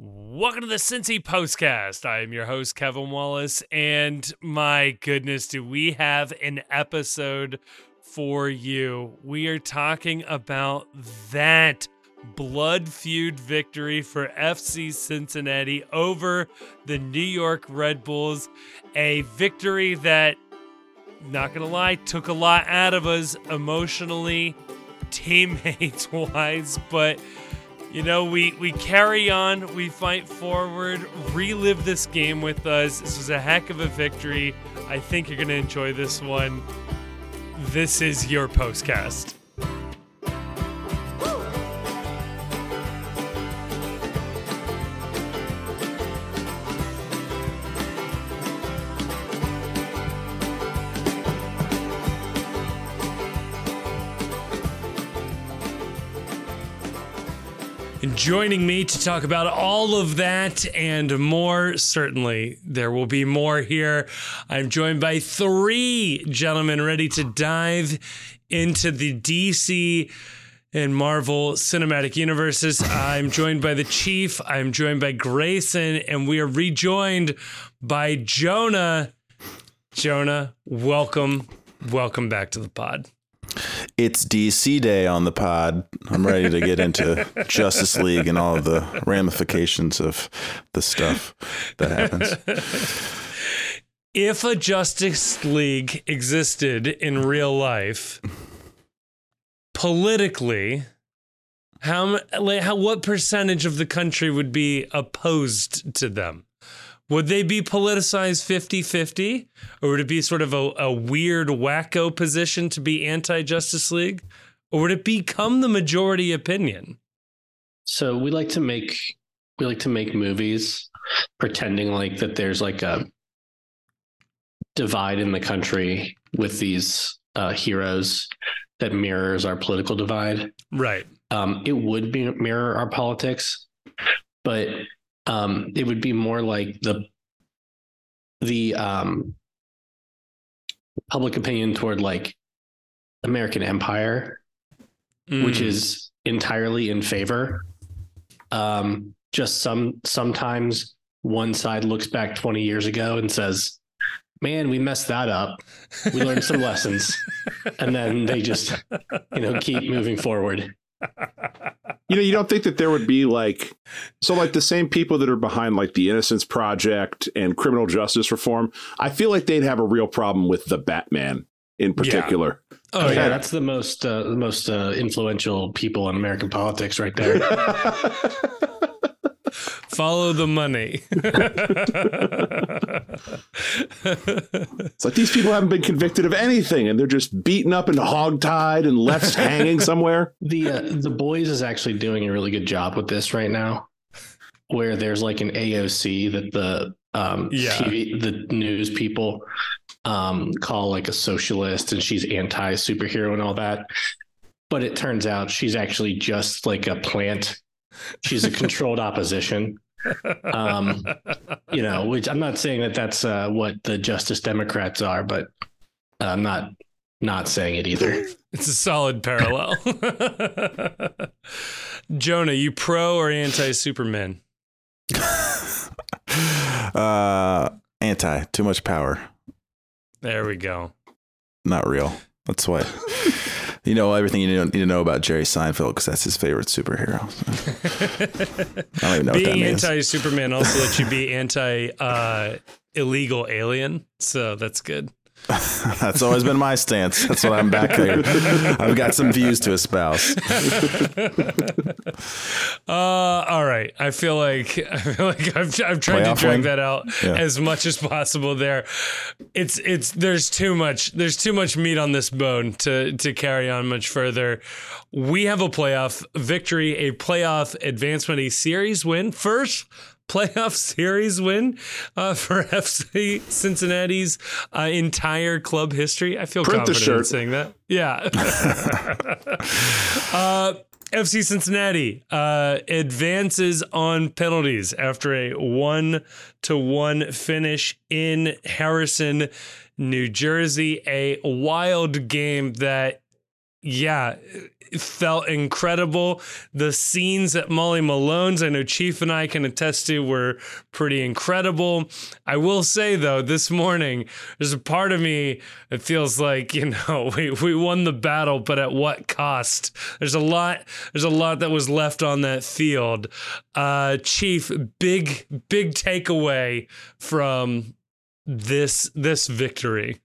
Welcome to the Cincy Postcast. I am your host, Kevin Wallace, and my goodness, do we have an episode for you? We are talking about that blood feud victory for FC Cincinnati over the New York Red Bulls. A victory that, not gonna lie, took a lot out of us emotionally, teammates wise, but you know, we we carry on, we fight forward, relive this game with us. This was a heck of a victory. I think you're going to enjoy this one. This is your postcast. Joining me to talk about all of that and more, certainly there will be more here. I'm joined by three gentlemen ready to dive into the DC and Marvel cinematic universes. I'm joined by the Chief, I'm joined by Grayson, and we are rejoined by Jonah. Jonah, welcome. Welcome back to the pod. It's DC Day on the pod. I'm ready to get into Justice League and all of the ramifications of the stuff that happens. If a Justice League existed in real life, politically, how, like, how what percentage of the country would be opposed to them? Would they be politicized 50 50? Or would it be sort of a, a weird, wacko position to be anti Justice League? Or would it become the majority opinion? So we like to make we like to make movies pretending like that there's like a divide in the country with these uh, heroes that mirrors our political divide. Right. Um, it would be mirror our politics, but um, it would be more like the the um, public opinion toward like American Empire, mm. which is entirely in favor. Um, just some sometimes one side looks back 20 years ago and says, Man, we messed that up. We learned some lessons. And then they just, you know, keep moving forward you know, you don't think that there would be like, so like the same people that are behind like the Innocence Project and criminal justice reform. I feel like they'd have a real problem with the Batman in particular. Yeah. Oh yeah, that's the most uh, the most uh, influential people in American politics, right there. Follow the money. it's like these people haven't been convicted of anything, and they're just beaten up and hogtied and left hanging somewhere. The uh, the boys is actually doing a really good job with this right now, where there's like an AOC that the um, yeah. TV, the news people um, call like a socialist, and she's anti superhero and all that. But it turns out she's actually just like a plant She's a controlled opposition. Um, you know, which I'm not saying that that's uh, what the Justice Democrats are, but I'm not not saying it either. It's a solid parallel. Jonah, you pro or anti Superman? uh, anti. Too much power. There we go. Not real. That's why. You know everything you need to know about Jerry Seinfeld because that's his favorite superhero. I don't even know Being anti Superman also lets you be anti uh, illegal alien, so that's good. That's always been my stance. That's what I'm back here. I've got some views to espouse. Uh, all right. I feel like I feel like I've, I've tried Playoff to drag win? that out yeah. as much as possible. There, it's it's there's too much there's too much meat on this bone to to carry on much further. We have a playoff victory, a playoff advancement, a series win. First playoff series win uh, for FC Cincinnati's uh, entire club history. I feel Print confident in saying that. Yeah. uh, FC Cincinnati uh, advances on penalties after a one to one finish in Harrison, New Jersey. A wild game that yeah, felt incredible. The scenes at Molly Malone's, I know Chief and I can attest to, were pretty incredible. I will say though, this morning there's a part of me that feels like you know we we won the battle, but at what cost? There's a lot. There's a lot that was left on that field. Uh, Chief, big big takeaway from this this victory.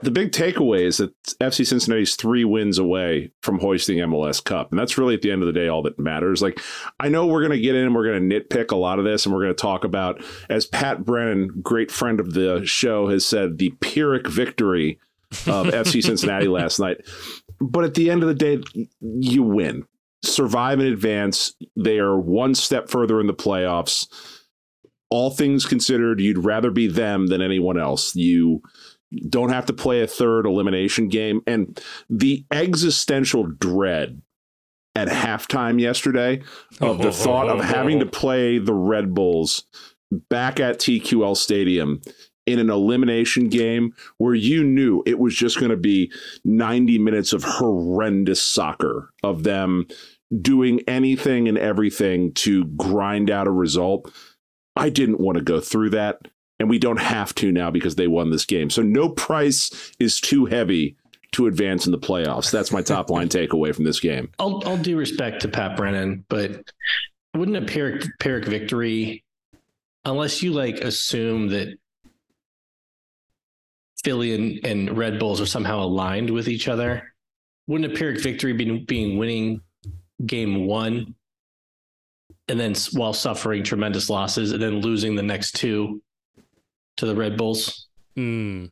The big takeaway is that FC Cincinnati's three wins away from hoisting MLS Cup. And that's really at the end of the day all that matters. Like, I know we're going to get in and we're going to nitpick a lot of this and we're going to talk about, as Pat Brennan, great friend of the show, has said, the Pyrrhic victory of FC Cincinnati last night. But at the end of the day, you win. Survive in advance. They are one step further in the playoffs. All things considered, you'd rather be them than anyone else. You don't have to play a third elimination game. And the existential dread at halftime yesterday of the thought of having to play the Red Bulls back at TQL Stadium in an elimination game where you knew it was just going to be 90 minutes of horrendous soccer of them doing anything and everything to grind out a result. I didn't want to go through that and we don't have to now because they won this game. So no price is too heavy to advance in the playoffs. That's my top line takeaway from this game. I'll I'll do respect to Pat Brennan, but wouldn't a Pyrrhic, Pyrrhic victory, unless you like assume that Philly and, and Red Bulls are somehow aligned with each other, wouldn't a Pyrrhic victory be being winning game one and then while suffering tremendous losses and then losing the next two to the Red Bulls. Mm.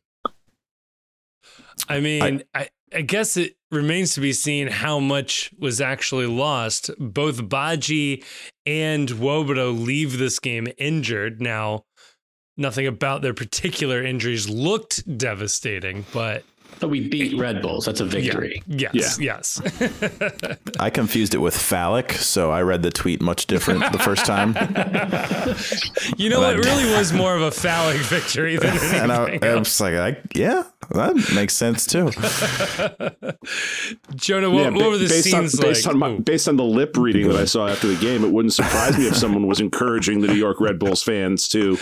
I mean, I, I, I guess it remains to be seen how much was actually lost. Both Badji and Nwobodo leave this game injured. Now, nothing about their particular injuries looked devastating, but but we beat Red Bulls. That's a victory. Yeah. Yes. Yeah. Yes. I confused it with phallic, so I read the tweet much different the first time. you know, it really was more of a phallic victory than anything. And I, I was like, I, yeah, that makes sense too. Jonah, what, yeah, what were the based scenes on, based like? On my, based on the lip reading that I saw after the game, it wouldn't surprise me if someone was encouraging the New York Red Bulls fans to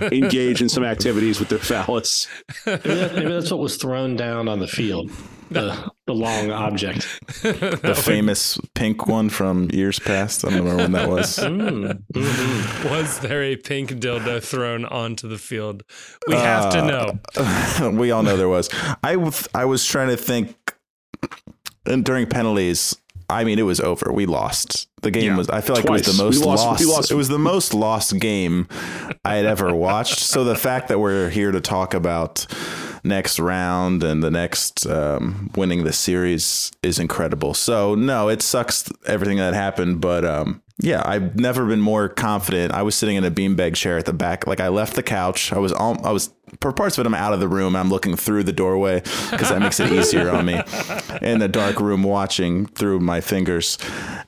engage in some activities with their phallus. Maybe, that, maybe that's what was thrown down on the field. The, the long object. the famous pink one from years past. I don't remember when that was. Mm, mm-hmm. Was there a pink dildo thrown onto the field? We have uh, to know. we all know there was. I, I was trying to think and during penalties. I mean, it was over. We lost. The game yeah, was. I feel like twice. it was the most lost, lost, lost. It was the most lost game I had ever watched. So the fact that we're here to talk about next round and the next um, winning the series is incredible. So no, it sucks everything that happened, but um, yeah, I've never been more confident. I was sitting in a beanbag chair at the back. Like I left the couch. I was all, I was for parts of it. I'm out of the room. I'm looking through the doorway because that makes it easier on me. In the dark room, watching through my fingers,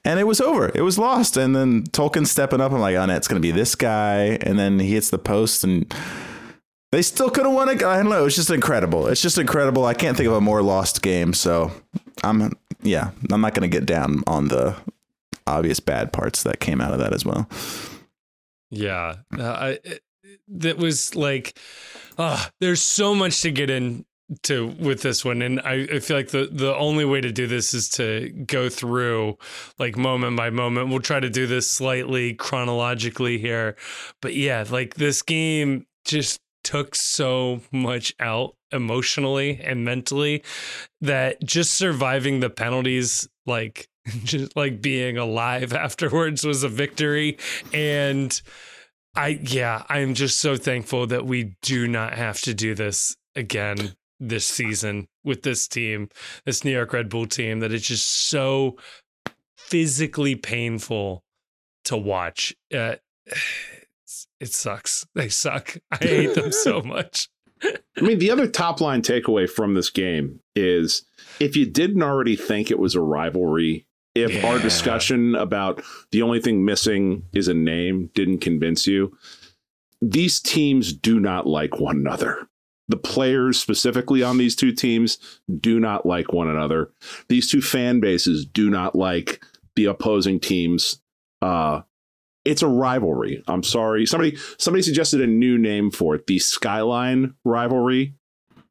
and it was over. It was lost. And then Tolkin stepping up. I'm like, oh, no, it's gonna be this guy. And then he hits the post and they still could have won it. I don't know. It's just incredible. It's just incredible. I can't think of a more lost game. So I'm, yeah, I'm not going to get down on the obvious bad parts that came out of that as well. Yeah. Uh, I, it, that was like, uh, there's so much to get into with this one. And I, I feel like the, the only way to do this is to go through like moment by moment. We'll try to do this slightly chronologically here. But yeah, like this game just took so much out emotionally and mentally that just surviving the penalties like just like being alive afterwards was a victory. And i yeah i'm just so thankful that we do not have to do this again this season with this team this new york red bull team that it's just so physically painful to watch. Uh, it sucks. They suck. I hate them so much. I mean, the other top line takeaway from this game is if you didn't already think it was a rivalry, if yeah. our discussion about the only thing missing is a name didn't convince you, these teams do not like one another. the players specifically on these two teams do not like one another. These two fan bases do not like the opposing teams. Uh, it's a rivalry. I'm sorry. Somebody somebody suggested a new name for it, the Skyline rivalry,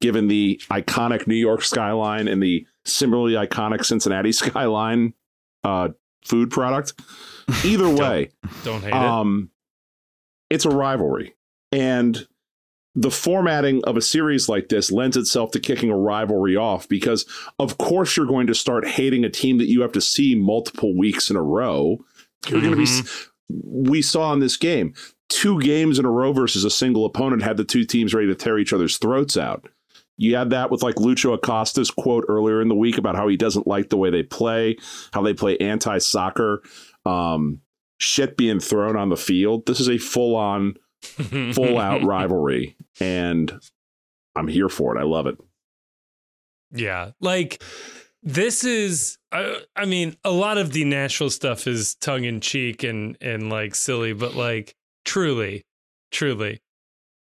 given the iconic New York skyline and the similarly iconic Cincinnati skyline uh, food product. Either way, don't, don't hate um, it. It's a rivalry. And the formatting of a series like this lends itself to kicking a rivalry off because, of course, you're going to start hating a team that you have to see multiple weeks in a row. You're mm-hmm. going to be. We saw in this game two games in a row versus a single opponent had the two teams ready to tear each other's throats out. You had that with like Lucho Acosta's quote earlier in the week about how he doesn't like the way they play, how they play anti soccer, um, shit being thrown on the field. This is a full on full out rivalry, and I'm here for it. I love it. Yeah, like this is. I, I mean, a lot of the Nashville stuff is tongue in cheek and and like silly, but like truly, truly,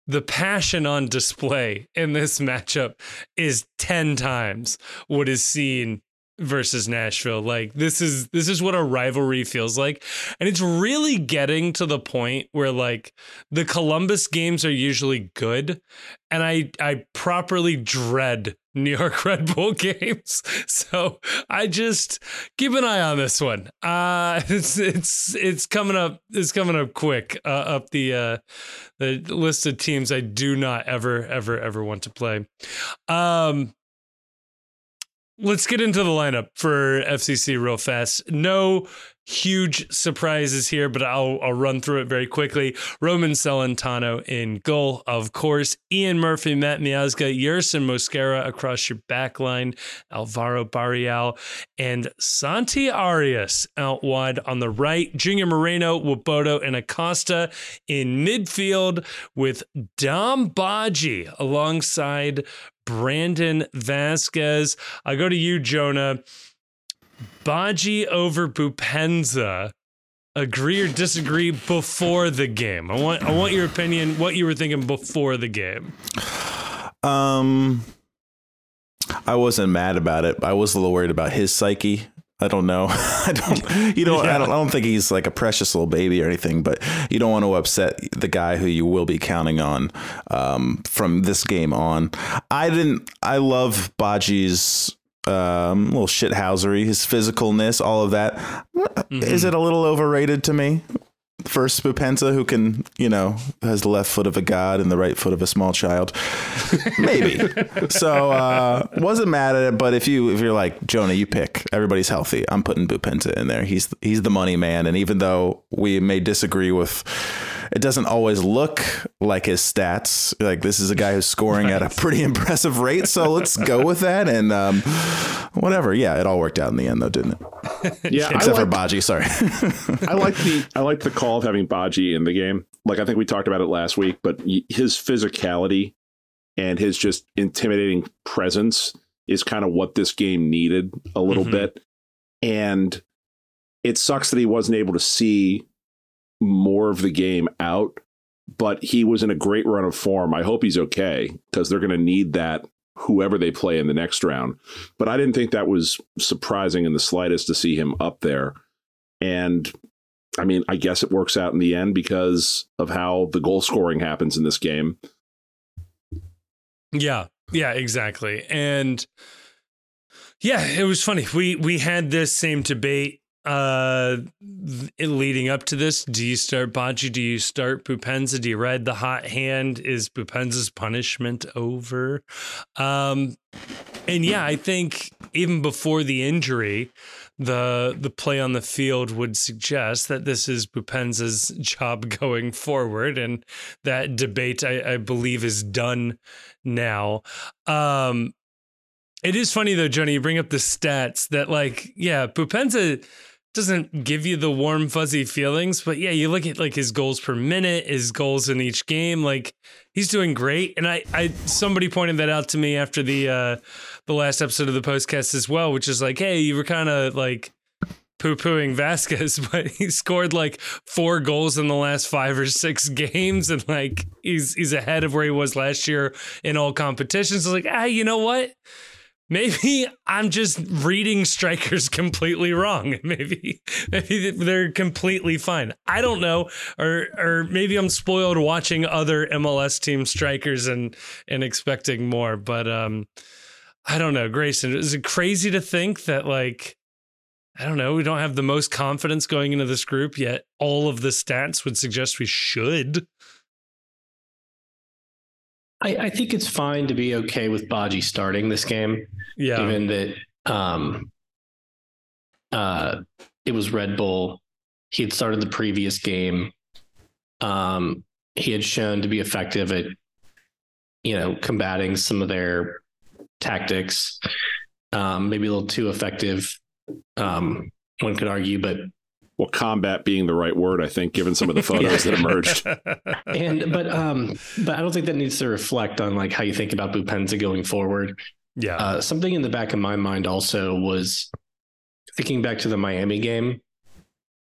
the passion on display in this matchup is 10 times what is seen versus Nashville. Like this is this is what a rivalry feels like. And it's really getting to the point where like the Columbus games are usually good and I I properly dread New York Red Bull games. So I just keep an eye on this one. Uh it's it's it's coming up it's coming up quick uh, up the uh the list of teams I do not ever ever ever want to play. Um let's get into the lineup for FCC real fast. No huge surprises here, but I'll, I'll run through it very quickly. Roman Celentano in goal, of course. Ian Murphy, Matt Miazga, Yerson Mosquera across your back line, Alvaro Barreal, and Santi Arias out wide on the right. Junior Moreno, Nwobodo, and Acosta in midfield with Dom Badji alongside Brandon Vazquez. I go to you, Jonah. Badji over Boupendza. Agree or disagree before the game? I want I want your opinion. What you were thinking before the game? Um, I wasn't mad about it. I was a little worried about his psyche. I don't know. I don't. You know. Yeah. I don't. I don't think he's like a precious little baby or anything. But you don't want to upset the guy who you will be counting on um, from this game on. I didn't. I love Badji's um, little shithousery, his physicalness, all of that. Mm-hmm. Is it a little overrated to me? First Boupendza, who can, you know, has the left foot of a god and the right foot of a small child, maybe. so uh, wasn't mad at it, but if you if you're like Jonah, you pick. Everybody's healthy. I'm putting Boupendza in there. He's he's the money man, and even though we may disagree with it doesn't always look like his stats. Like this is a guy who's scoring right. at a pretty impressive rate. So let's go with that. And um, whatever. Yeah, it all worked out in the end, though, didn't it? Yeah, except like, for Badji, Sorry. I like the I like the call of having Badji in the game. Like I think we talked about it last week, but his physicality and his just intimidating presence is kind of what this game needed a little mm-hmm. bit. And it sucks that he wasn't able to see more of the game out, but he was in a great run of form. I hope he's okay because they're going to need that whoever they play in the next round. But I didn't think that was surprising in the slightest to see him up there. And I mean, I guess it works out in the end because of how the goal scoring happens in this game. Yeah. Yeah, exactly. And yeah, it was funny. We we had this same debate uh leading up to this do you start Badji do you start Boupendza do you ride the hot hand is Boupendza's punishment over um and yeah I think even before the injury the the play on the field would suggest that this is Boupendza's job going forward and that debate I, I believe is done now um it is funny though, Johnny. You bring up the stats that, like, yeah, Boupendza doesn't give you the warm fuzzy feelings but yeah you look at like his goals per minute his goals in each game like he's doing great and i i somebody pointed that out to me after the uh the last episode of the postcast as well which is like hey you were kind of like poo pooing Vazquez, but he scored like four goals in the last five or six games, and like he's he's ahead of where he was last year in all competitions. Like, ah, you know what? Maybe I'm just reading strikers completely wrong. Maybe maybe they're completely fine. I don't know, or or maybe I'm spoiled watching other MLS team strikers and and expecting more. But um, I don't know, Grayson. Is it crazy to think that like I don't know, we don't have the most confidence going into this group yet? All of the stats would suggest we should. I, I think it's fine to be okay with Badji starting this game. Yeah. Given that um uh it was Red Bull. He had started the previous game. Um he had shown to be effective at you know combating some of their tactics. Um maybe a little too effective um one could argue, but well, combat being the right word, I think, given some of the photos that emerged. And but um, but I don't think that needs to reflect on like how you think about Boupendza going forward. Yeah. Uh, something in the back of my mind also was thinking back to the Miami game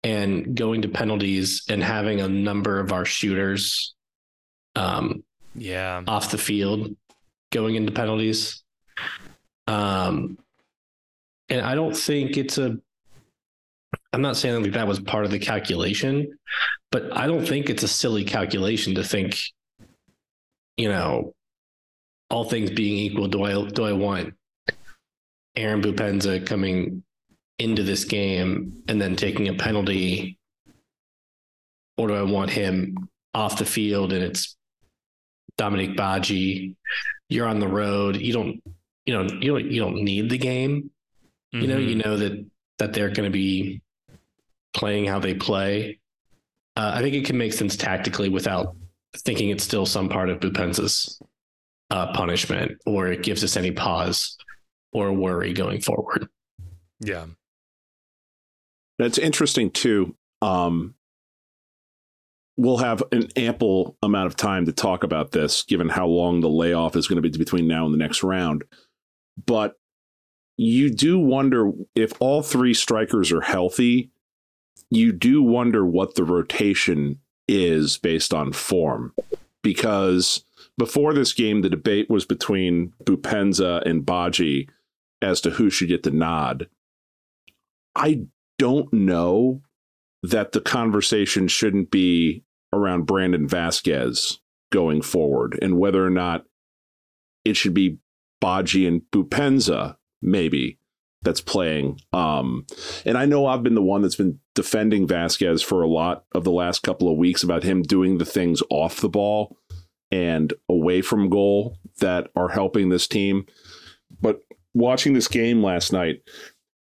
and going to penalties and having a number of our shooters um yeah off the field going into penalties. Um and I don't think it's a I'm not saying that that was part of the calculation, but I don't think it's a silly calculation to think, you know, all things being equal, do I do I want Aaron Boupendza coming into this game and then taking a penalty, or do I want him off the field and it's Dominic Badji? You're on the road. You don't, you know, you don't you don't need the game. Mm-hmm. You know, you know that that they're going to be playing how they play. Uh, I think it can make sense tactically without thinking it's still some part of Boupendza's uh, punishment or it gives us any pause or worry going forward. Yeah. That's interesting too. Um, we'll have an ample amount of time to talk about this, given how long the layoff is going to be between now and the next round. But you do wonder if all three strikers are healthy, you do wonder what the rotation is based on form. Because before this game, the debate was between Boupendza and Badji as to who should get the nod. I don't know that the conversation shouldn't be around Brandon Vazquez going forward and whether or not it should be Badji and Boupendza, maybe, that's playing. Um, and I know I've been the one that's been defending Vazquez for a lot of the last couple of weeks about him doing the things off the ball and away from goal that are helping this team. But watching this game last night,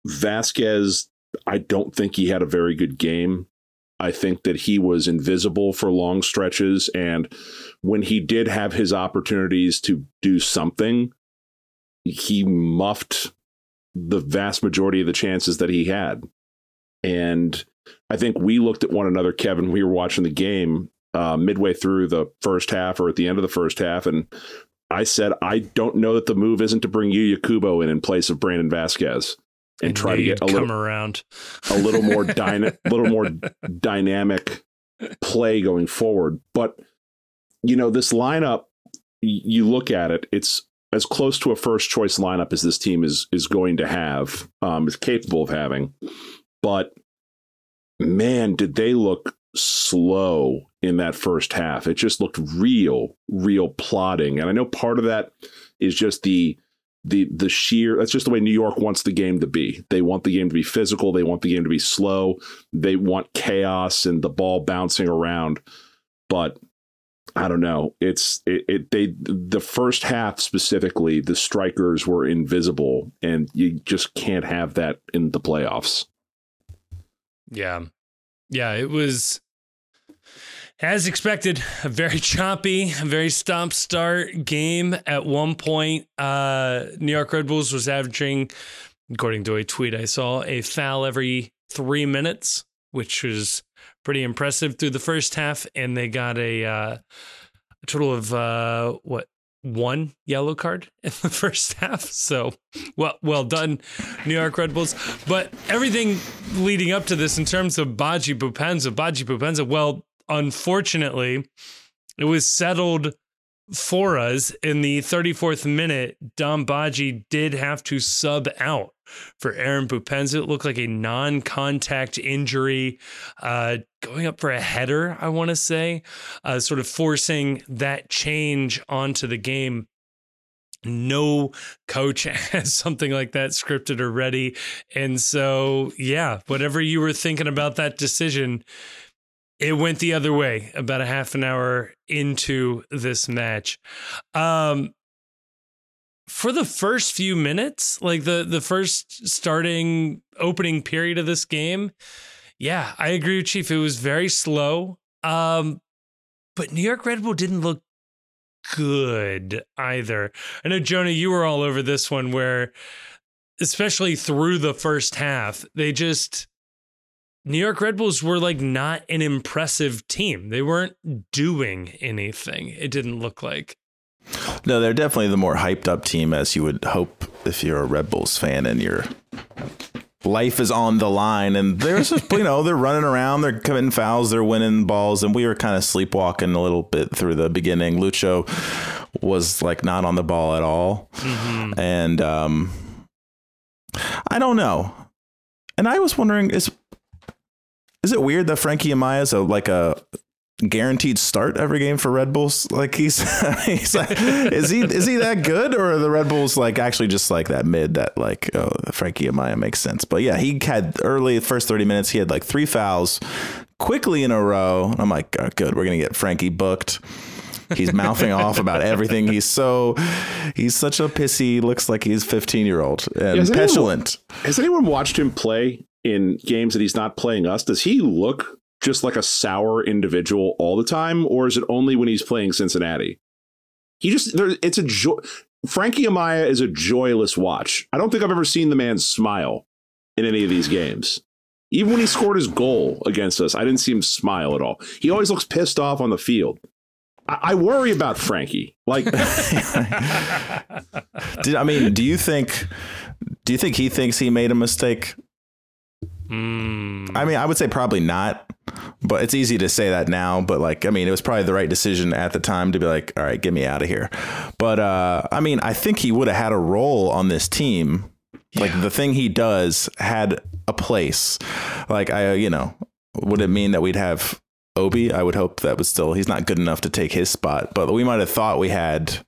Vazquez, I don't think he had a very good game. I think that he was invisible for long stretches. And when he did have his opportunities to do something, he muffed the vast majority of the chances that he had. And I think we looked at one another, Kevin. We were watching the game uh, midway through the first half or at the end of the first half, and I said, I don't know that the move isn't to bring Yuya Yakubo in in place of Brandon Vazquez and, and try to get a little around a little more dyna- little more dynamic play going forward. But you know, this lineup, you look at it, it's as close to a first choice lineup as this team is is going to have, um, is capable of having. But man, did they look slow in that first half. It just looked real, real plotting. And I know part of that is just the the the sheer that's just the way New York wants the game to be. They want the game to be physical, they want the game to be slow, they want chaos and the ball bouncing around. But I don't know. It's it, it they the first half specifically, the strikers were invisible and you just can't have that in the playoffs. Yeah. Yeah, it was as expected, a very choppy, very stomp start game. At one point, uh, New York Red Bulls was averaging, according to a tweet I saw, a foul every three minutes, which was pretty impressive through the first half. And they got a, uh, a total of uh, what one yellow card in the first half. So, well, well done, New York Red Bulls. But everything leading up to this, in terms of Badji Boupendza, Badji Boupendza, well, unfortunately, it was settled for us in the 34th minute. Dom Badji did have to sub out for Aaron Boupendza. It looked like a non contact injury, uh, going up for a header, I want to say, uh, sort of forcing that change onto the game. No coach has something like that scripted or ready. And so, yeah, whatever you were thinking about that decision, it went the other way about a half an hour into this match. Um, for the first few minutes, like the the first starting opening period of this game, yeah, I agree with Chief. It was very slow. Um, but New York Red Bull didn't look good either. I know Jonah, you were all over this one where especially through the first half, they just New York Red Bulls were like not an impressive team. They weren't doing anything. It didn't look like. No, they're definitely the more hyped up team, as you would hope if you're a Red Bulls fan and your life is on the line. And there's just, you know, they're running around, they're committing fouls, they're winning balls. And we were kind of sleepwalking a little bit through the beginning. Lucho was like not on the ball at all. Mm-hmm. And um, I don't know. And I was wondering, is is it weird that Frankie Amaya is a, like a guaranteed start every game for Red Bulls? Like he's he's like is he is he that good or are the Red Bulls like actually just like that mid that like oh Frankie Amaya makes sense. But yeah, he had early first 30 minutes he had like three fouls quickly in a row. I'm like oh, good, we're going to get Frankie booked. He's mouthing off about everything. He's so he's such a pissy. Looks like he's 15 year old and has petulant. Anyone, has anyone watched him play in games that he's not playing us? Does he look just like a sour individual all the time, or is it only when he's playing Cincinnati? He just there, it's a joy. Frankie Amaya is a joyless watch. I don't think I've ever seen the man smile in any of these games. Even when he scored his goal against us, I didn't see him smile at all. He always looks pissed off on the field. I, I worry about Frankie. Like, Did, I mean, do you think? Do you think he thinks he made a mistake Mm. I mean, I would say probably not, but it's easy to say that now. But like, I mean, it was probably the right decision at the time to be like, all right, get me out of here. But uh, I mean, I think he would have had a role on this team. Yeah. Like the thing he does had a place. Like I, you know, would it mean that we'd have Obi? I would hope that was still he's not good enough to take his spot, but we might have thought we had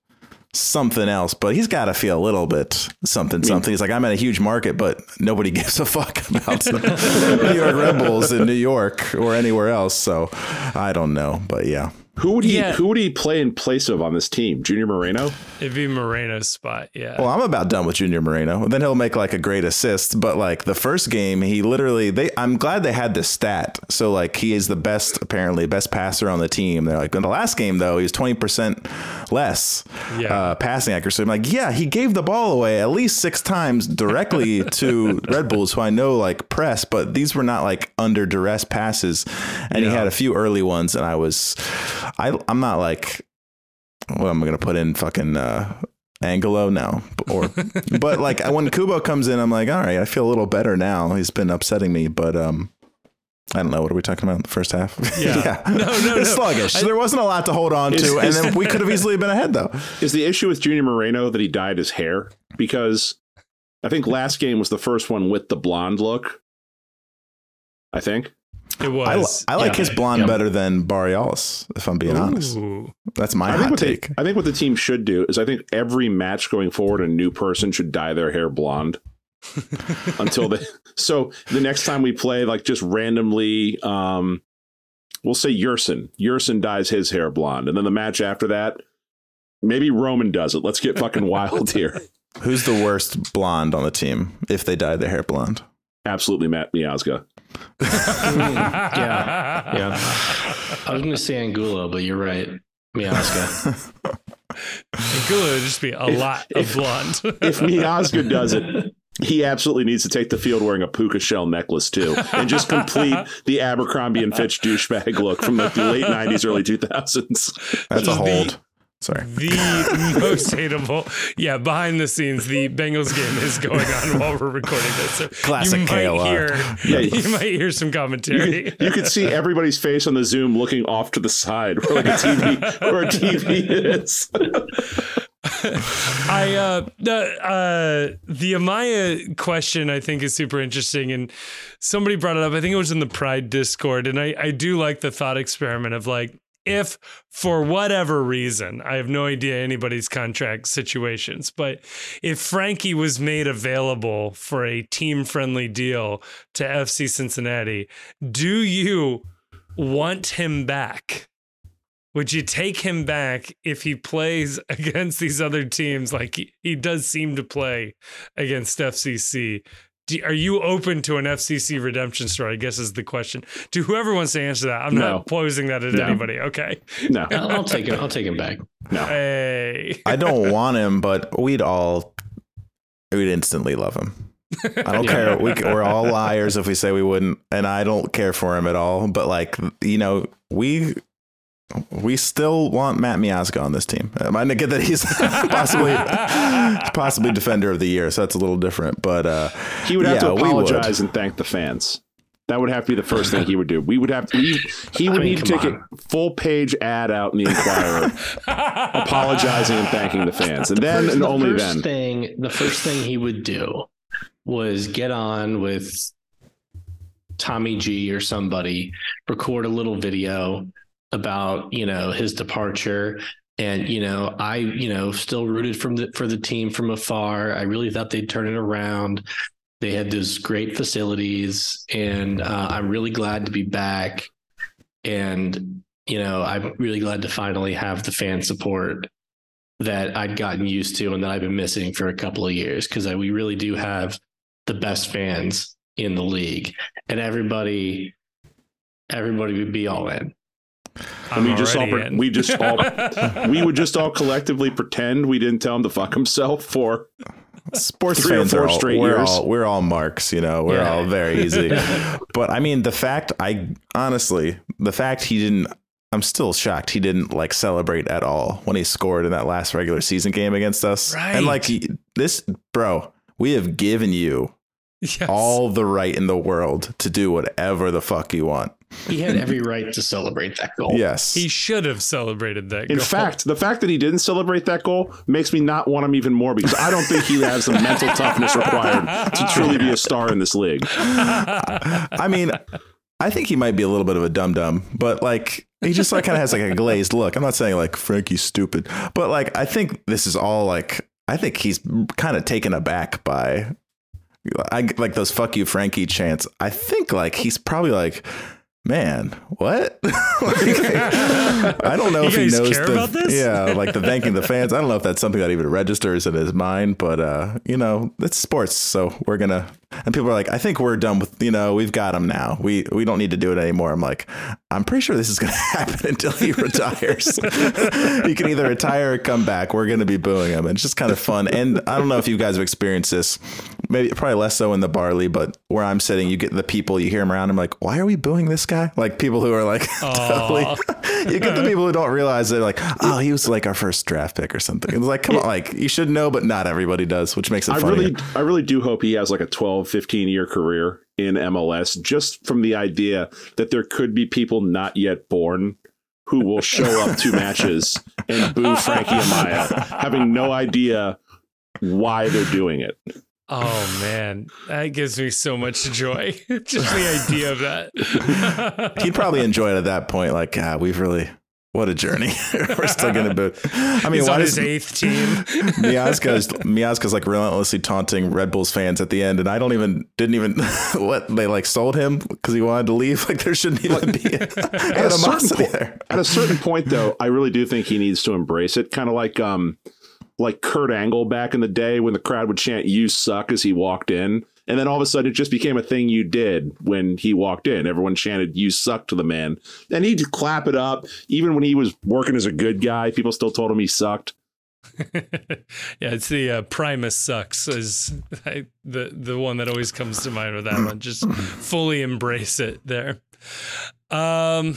something else, but he's got to feel a little bit something, something. He's like, I'm at a huge market, but nobody gives a fuck about New York Red Bulls in New York or anywhere else. So I don't know, but yeah. Who would he? Yeah. Who would he play in place of on this team? Junior Moreno. It'd be Moreno's spot. Yeah. Well, I'm about done with Junior Moreno. Then he'll make like a great assist. But like the first game, he literally they. I'm glad they had this stat. So like he is the best apparently best passer on the team. They're like in the last game though he was 20 percent less yeah. uh, passing accuracy. I'm like yeah he gave the ball away at least six times directly to Red Bulls who I know like press, but these were not like under duress passes. And yeah. he had a few early ones, and I was. I I'm not like what am I gonna put in fucking uh, Angulo now or but like when Kubo comes in, I'm like, all right, I feel a little better now. He's been upsetting me, but um. I don't know. What are we talking about in the first half? Yeah. yeah. No, no, it's no. sluggish. I, there wasn't a lot to hold on to. and then we could have easily been ahead, though. Is the issue with Junior Moreno that he dyed his hair? Because I think last game was the first one with the blonde look. I think. It was. I, I like yeah. his blonde yeah. better than Barrios, if I'm being Ooh. honest. That's my I hot take. They, I think what the team should do is I think every match going forward, a new person should dye their hair blonde. until they so the next time we play like just randomly um we'll say Yerson. Yerson dyes his hair blonde. And then the match after that, maybe Roman does it. Let's get fucking wild here. Who's the worst blonde on the team if they dye their hair blonde? Absolutely Matt Miazga mm, yeah, yeah. I was going to say Angulo, but you're right. Miazga. Angulo would just be a if, lot of if, blonde. if Miazga does it, he absolutely needs to take the field wearing a puka shell necklace too, and just complete the Abercrombie and Fitch douchebag look from like the late '90s, early 2000s. That's a hold. Sorry. The most hateable. Yeah, behind the scenes, the Bengals game is going on while we're recording this. So Classic you might KOR. hear Yeah. you might hear some commentary. You could, you could see everybody's face on the Zoom looking off to the side where like a TV where a TV is. I uh the uh the Amaya question I think is super interesting and somebody brought it up. I think it was in the Pride Discord and I I do like the thought experiment of like if for whatever reason, I have no idea anybody's contract situations, but if Frankie was made available for a team friendly deal to FC Cincinnati, do you want him back? Would you take him back if he plays against these other teams like he, he does seem to play against FCC? Do, are you open to an FCC redemption story? I guess is the question. To whoever wants to answer that, I'm No. not posing that at No. anybody. Okay. No, I'll, I'll take him. I'll take him back. no. Hey. I don't want him, but we'd all we'd instantly love him. I don't care. We, we're all liars if we say we wouldn't, and I don't care for him at all. But like you know, we we still want Matt Miazga on this team. I might get that he's possibly possibly defender of the year, so that's a little different. But uh, He would have yeah, to apologize and thank the fans. That would have to be the first thing he would do. We would have to. He, he would I mean, need to come take a full page ad out in the Enquirer, apologizing and thanking the fans, and then First- and the only first then. thing the first thing he would do was get on with Tommy G or somebody, record a little video about you know his departure. And you know, I you know still rooted from the for the team from afar. I really thought they'd turn it around. They had those great facilities, and uh, I'm really glad to be back. And you know, I'm really glad to finally have the fan support that I'd gotten used to and that I've been missing for a couple of years because we really do have the best fans in the league, and everybody, everybody would be all in. I'm we just all in. we just all we would just all collectively pretend we didn't tell him to fuck himself for sports Three or four all, straight we're years. all we're all marks, you know. We're Yeah. all very easy. but I mean, the fact I honestly, the fact he didn't. I'm still shocked he didn't like celebrate at all when he scored in that last regular season game against us. Right. And like he- this, bro, we have given you Yes. all the right in the world to do whatever the fuck you want. He had every right to celebrate that goal. Yes. He should have celebrated that. Goal. In goal. fact, the fact that he didn't celebrate that goal makes me not want him even more because I don't think he has the mental toughness required to truly be a star in this league. I mean, I think he might be a little bit of a dum dum, but like he just like kind of has like a glazed look. I'm not saying like Frankie's stupid, but like I think this is all like I think he's kind of taken aback by I like those "fuck you, Frankie" chants. I think like he's probably like. Man, what? Like, I don't know You if he knows care the about this? yeah, like the thanking the fans. I don't know if that's something that even registers in his mind, but uh, you know, it's sports, so we're gonna. And people are like, I think we're done with, you know, we've got him now. We we don't need to do it anymore. I'm like, I'm pretty sure this is gonna happen until he retires. he can either retire or come back. We're gonna be booing him. And it's just kind of fun. And I don't know if you guys have experienced this. Maybe probably less so in the Bailey, but where I'm sitting, you get the people, you hear them around. I'm like, why are we booing this guy? Like people who are like, totally. you get the people who don't realize they're like, oh, he was like our first draft pick or something. It's like, come on, like you should know, but not everybody does, which makes it I funny. really, I really do hope he has like a 12, 15 year career in MLS just from the idea that there could be people not yet born who will show up to matches and boo Frankie Amaya, having no idea why they're doing it. Oh man, that gives me so much joy. Just the idea of that. He'd probably enjoy it at that point. Like, God, we've really, what a journey. We're still going to boot. I mean, He's why on does his eighth team. Miazga's Miazga's like relentlessly taunting Red Bulls fans at the end, and I don't even didn't even what they like sold him because he wanted to leave. Like there shouldn't even be At a, certain animosity point, there. at a certain point, though, I really do think he needs to embrace it. Kind of like, um, like Kurt Angle back in the day when the crowd would chant "You suck" as he walked in, and then all of a sudden it just became a thing you did when he walked in. Everyone chanted "You suck" to the man, and he'd clap it up. Even when he was working as a good guy, people still told him he sucked. yeah, it's the uh, Primus sucks is I, the the one that always comes to mind with that one. Just fully embrace it there. Um,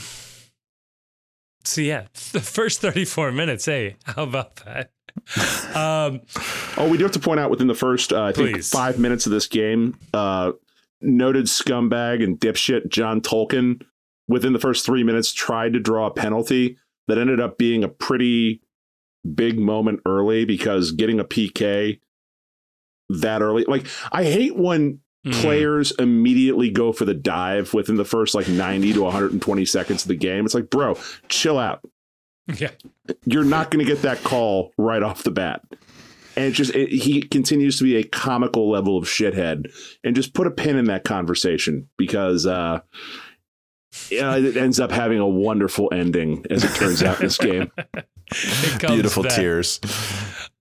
So yeah, the first 34 minutes. Hey, how about that? Um, oh, we do have to point out within the first, uh, I think, please. five minutes of this game, uh, noted scumbag and dipshit John Tolkin, within the first three minutes, tried to draw a penalty that ended up being a pretty big moment early because getting a PK that early, like, I hate when mm. players immediately go for the dive within the first like 90 to 120 seconds of the game. It's like, bro, chill out. Yeah. You're not going to get that call right off the bat. And it just it, he continues to be a comical level of shithead and just put a pin in that conversation because uh yeah, it ends up having a wonderful ending as it turns out in this game. Beautiful back. tears.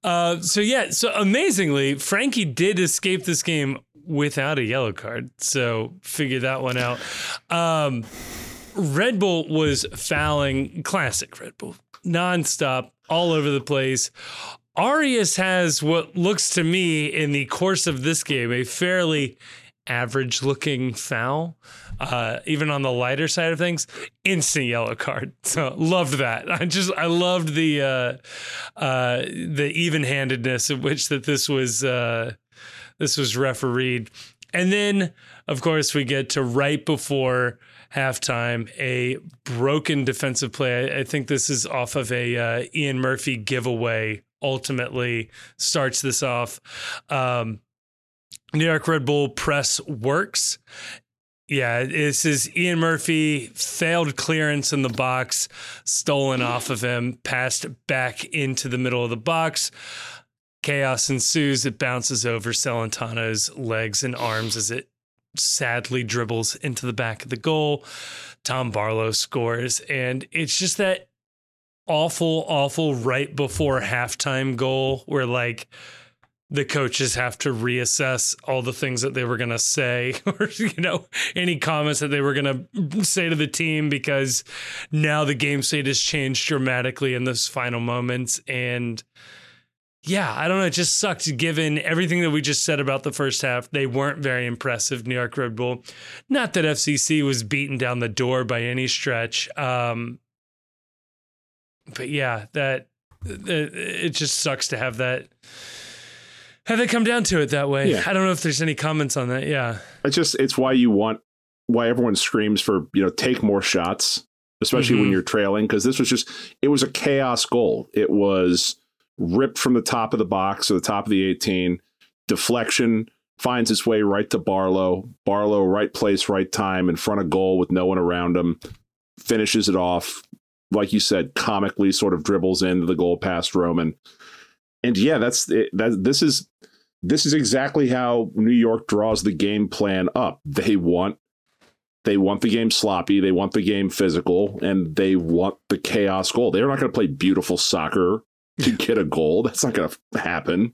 Uh, so yeah, so amazingly, Frankie did escape this game without a yellow card. So figure that one out. Um, Red Bull was fouling, classic Red Bull, nonstop, all over the place. Arias has what looks to me in the course of this game a fairly average looking foul, uh, even on the lighter side of things, instant yellow card. So loved that. I just I loved the uh, uh, the even handedness of which that this was uh, this was refereed. And then, of course, we get to right before halftime a broken defensive play. I, think this is off of a uh, Ian Murphy giveaway. Ultimately, starts this off. Um, New York Red Bull press works. Yeah, this is Ian Murphy failed clearance in the box, stolen off of him, passed back into the middle of the box. Chaos ensues. It bounces over Celentano's legs and arms as it sadly dribbles into the back of the goal. Tom Barlow scores. And it's just that awful, awful right before halftime goal where, like, the coaches have to reassess all the things that they were going to say or you know any comments that they were going to say to the team because now the game state has changed dramatically in those final moments and yeah, I don't know. It just sucked given everything that we just said about the first half. They weren't very impressive, New York Red Bull. Not that FCC was beaten down the door by any stretch. Um, but yeah, that it just sucks to have that have they come down to it that way. Yeah. I don't know if there's any comments on that. Yeah. It's just it's why you want why everyone screams for, you know, take more shots, especially mm-hmm. when you're trailing because this was just it was a chaos goal. It was ripped from the top of the box or the top of the 18. Deflection finds its way right to Barlow. Barlow, right place, right time, in front of goal with no one around him. Finishes it off. Like you said, comically sort of dribbles into the goal past Roman. And yeah, that's it, that. This is this is exactly how New York draws the game plan up. They want they want the game sloppy, they want the game physical, and they want the chaos goal. They're not going to play beautiful soccer to get a goal. That's not going to happen.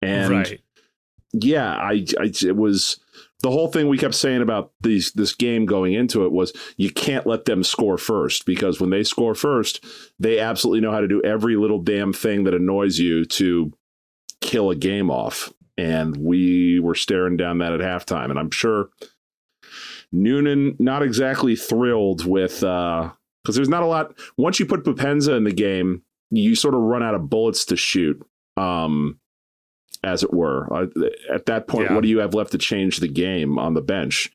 And right. yeah, I, I, it was the whole thing we kept saying about these this game going into it was you can't let them score first because when they score first, they absolutely know how to do every little damn thing that annoys you to kill a game off. And we were staring down that at halftime, and I'm sure Noonan not exactly thrilled with uh because there's not a lot once you put Boupendza in the game you sort of run out of bullets to shoot, um, as it were. Uh, at that point, yeah. what do you have left to change the game on the bench?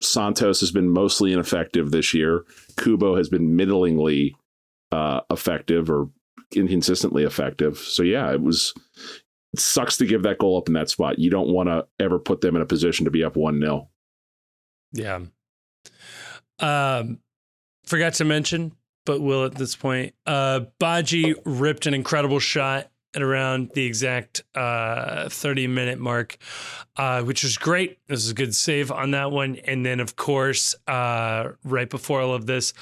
Santos has been mostly ineffective this year. Kubo has been middlingly uh, effective or inconsistently effective. So yeah, it was. It sucks to give that goal up in that spot. You don't want to ever put them in a position to be up one 0 Yeah. Um, forgot to mention but will at this point. Uh, Badji ripped an incredible shot at around the exact uh, 30 minute mark, uh, which was great. This was a good save on that one. And then, of course, uh, right before all of this,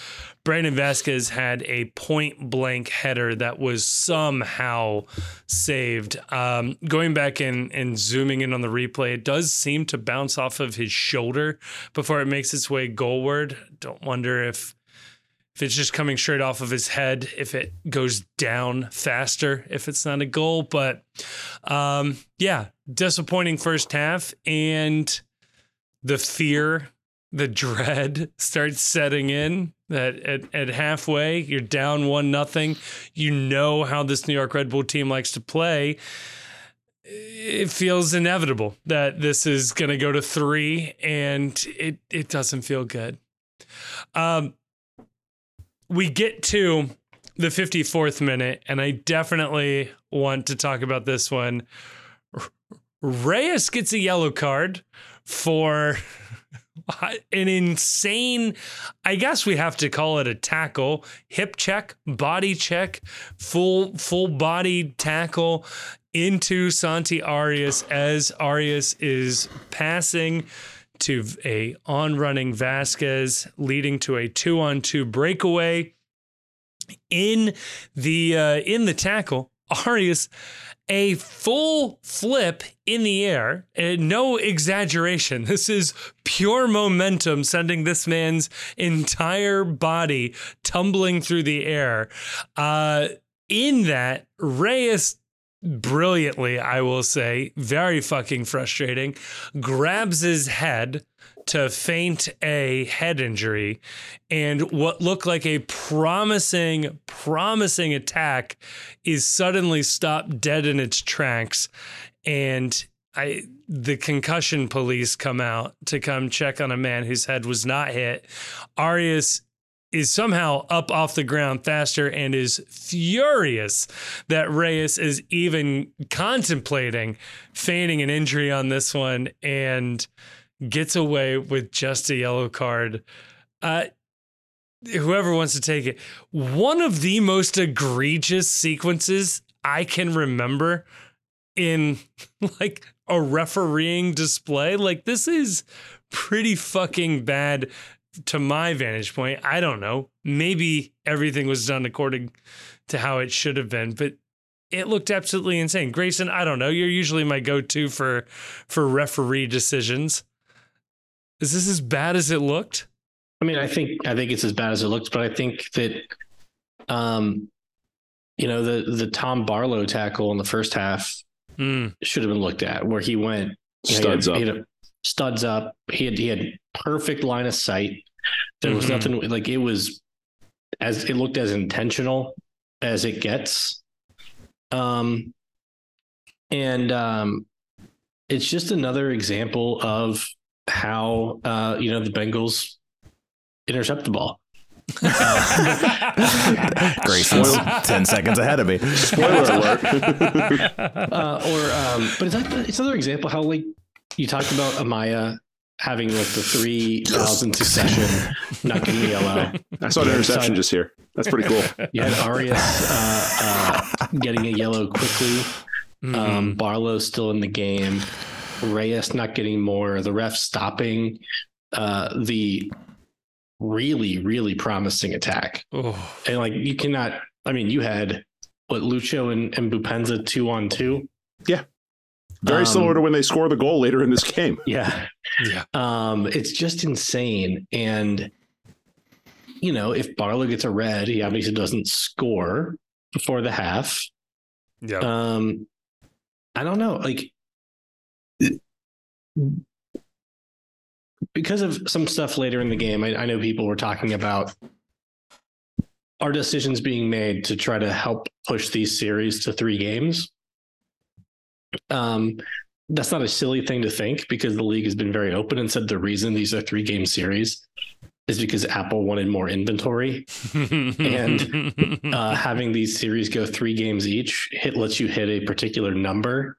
Brandon Vazquez had a point blank header that was somehow saved. Um, going back and, and zooming in on the replay, it does seem to bounce off of his shoulder before it makes its way goalward. Don't wonder if if it's just coming straight off of his head, if it goes down faster, if it's not a goal. But um, yeah, disappointing first half. And the fear, the dread starts setting in that at, at halfway you're down one nothing. You know how this New York Red Bull team likes to play. It feels inevitable that this is going to go to three, and it it doesn't feel good. Um, we get to the 54th minute, and I definitely want to talk about this one. Reyes gets a yellow card for an insane, I guess we have to call it a tackle, hip check, body check, full full body tackle into Santi Arias as Arias is passing to a on running Vazquez, leading to a two on two breakaway. In the uh, in the tackle, Arias a full flip in the air. And no exaggeration. This is pure momentum sending this man's entire body tumbling through the air. Uh, in that, Reyes brilliantly, I will say, very fucking frustrating, grabs his head to feint a head injury and what looked like a promising promising attack is suddenly stopped dead in its tracks. And I the concussion police come out to come check on a man whose head was not hit. Arias is somehow up off the ground faster and is furious that Reyes is even contemplating feigning an injury on this one and gets away with just a yellow card. Uh, whoever wants to take it, one of the most egregious sequences I can remember in like a refereeing display. Like this is pretty fucking bad to my vantage point. I don't know. Maybe everything was done according to how it should have been, but it looked absolutely insane. Grayson, I don't know. You're usually my go-to for for referee decisions. Is this as bad as it looked? I mean, I think I think it's as bad as it looked, but I think that um you know, the the Tom Barlow tackle in the first half mm. should have been looked at where he went studs know, he had, up. He had studs up. He had he had perfect line of sight. There mm-hmm. was nothing like it was as it looked as intentional as it gets. Um and um it's just another example of how uh, you know the Bengals intercept the ball. Grayson's ten seconds ahead of me. Spoiler alert. uh, or, um, but it's, like, it's another example how like you talked about Amaya having like the three thousand succession, not getting yellow. I saw an interception just here. That's pretty cool. You had Arias uh, uh, getting a yellow quickly. Mm-hmm. Um, Barlow still in the game. Reyes not getting more, the ref stopping uh, the really, really promising attack. Oh. And like you cannot, I mean, you had what Lucho and, and Boupendza two on two. Yeah. Very um, similar to when they score the goal later in this game. Yeah. Yeah. Um, it's just insane. And you know, if Barlow gets a red, he obviously doesn't score before the half. Yeah. Um, I don't know. Like because of some stuff later in the game, I, I know people were talking about our decisions being made to try to help push these series to three games. Um, that's not a silly thing to think because the league has been very open and said the reason these are three game series is because Apple wanted more inventory, and uh, having these series go three games each hit lets you hit a particular number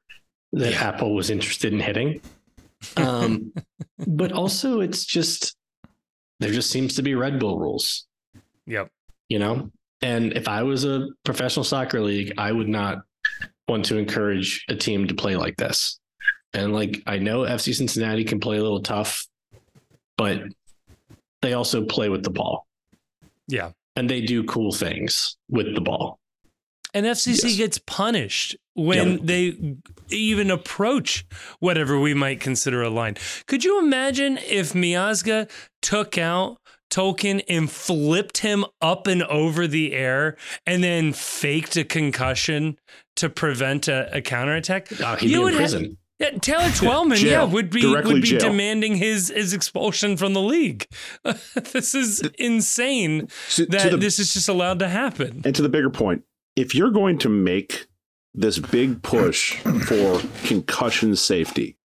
that yeah. Apple was interested in hitting. Um, but also, it's just there just seems to be Red Bull rules. Yep. You know, and if I was a professional soccer league, I would not want to encourage a team to play like this. And like I know FC Cincinnati can play a little tough, but they also play with the ball. Yeah. And they do cool things with the ball. And FCC yes. gets punished when yep. they even approach whatever we might consider a line. Could you imagine if Miazga took out Tolkin and flipped him up and over the air and then faked a concussion to prevent a, a counterattack? Oh, he'd you be in prison. Ha- Yeah, Taylor Twellman, jail. yeah, would be Directly would be jail. demanding his his expulsion from the league. this is insane so, that the, this is just allowed to happen. And to the bigger point, if you're going to make this big push for concussion safety,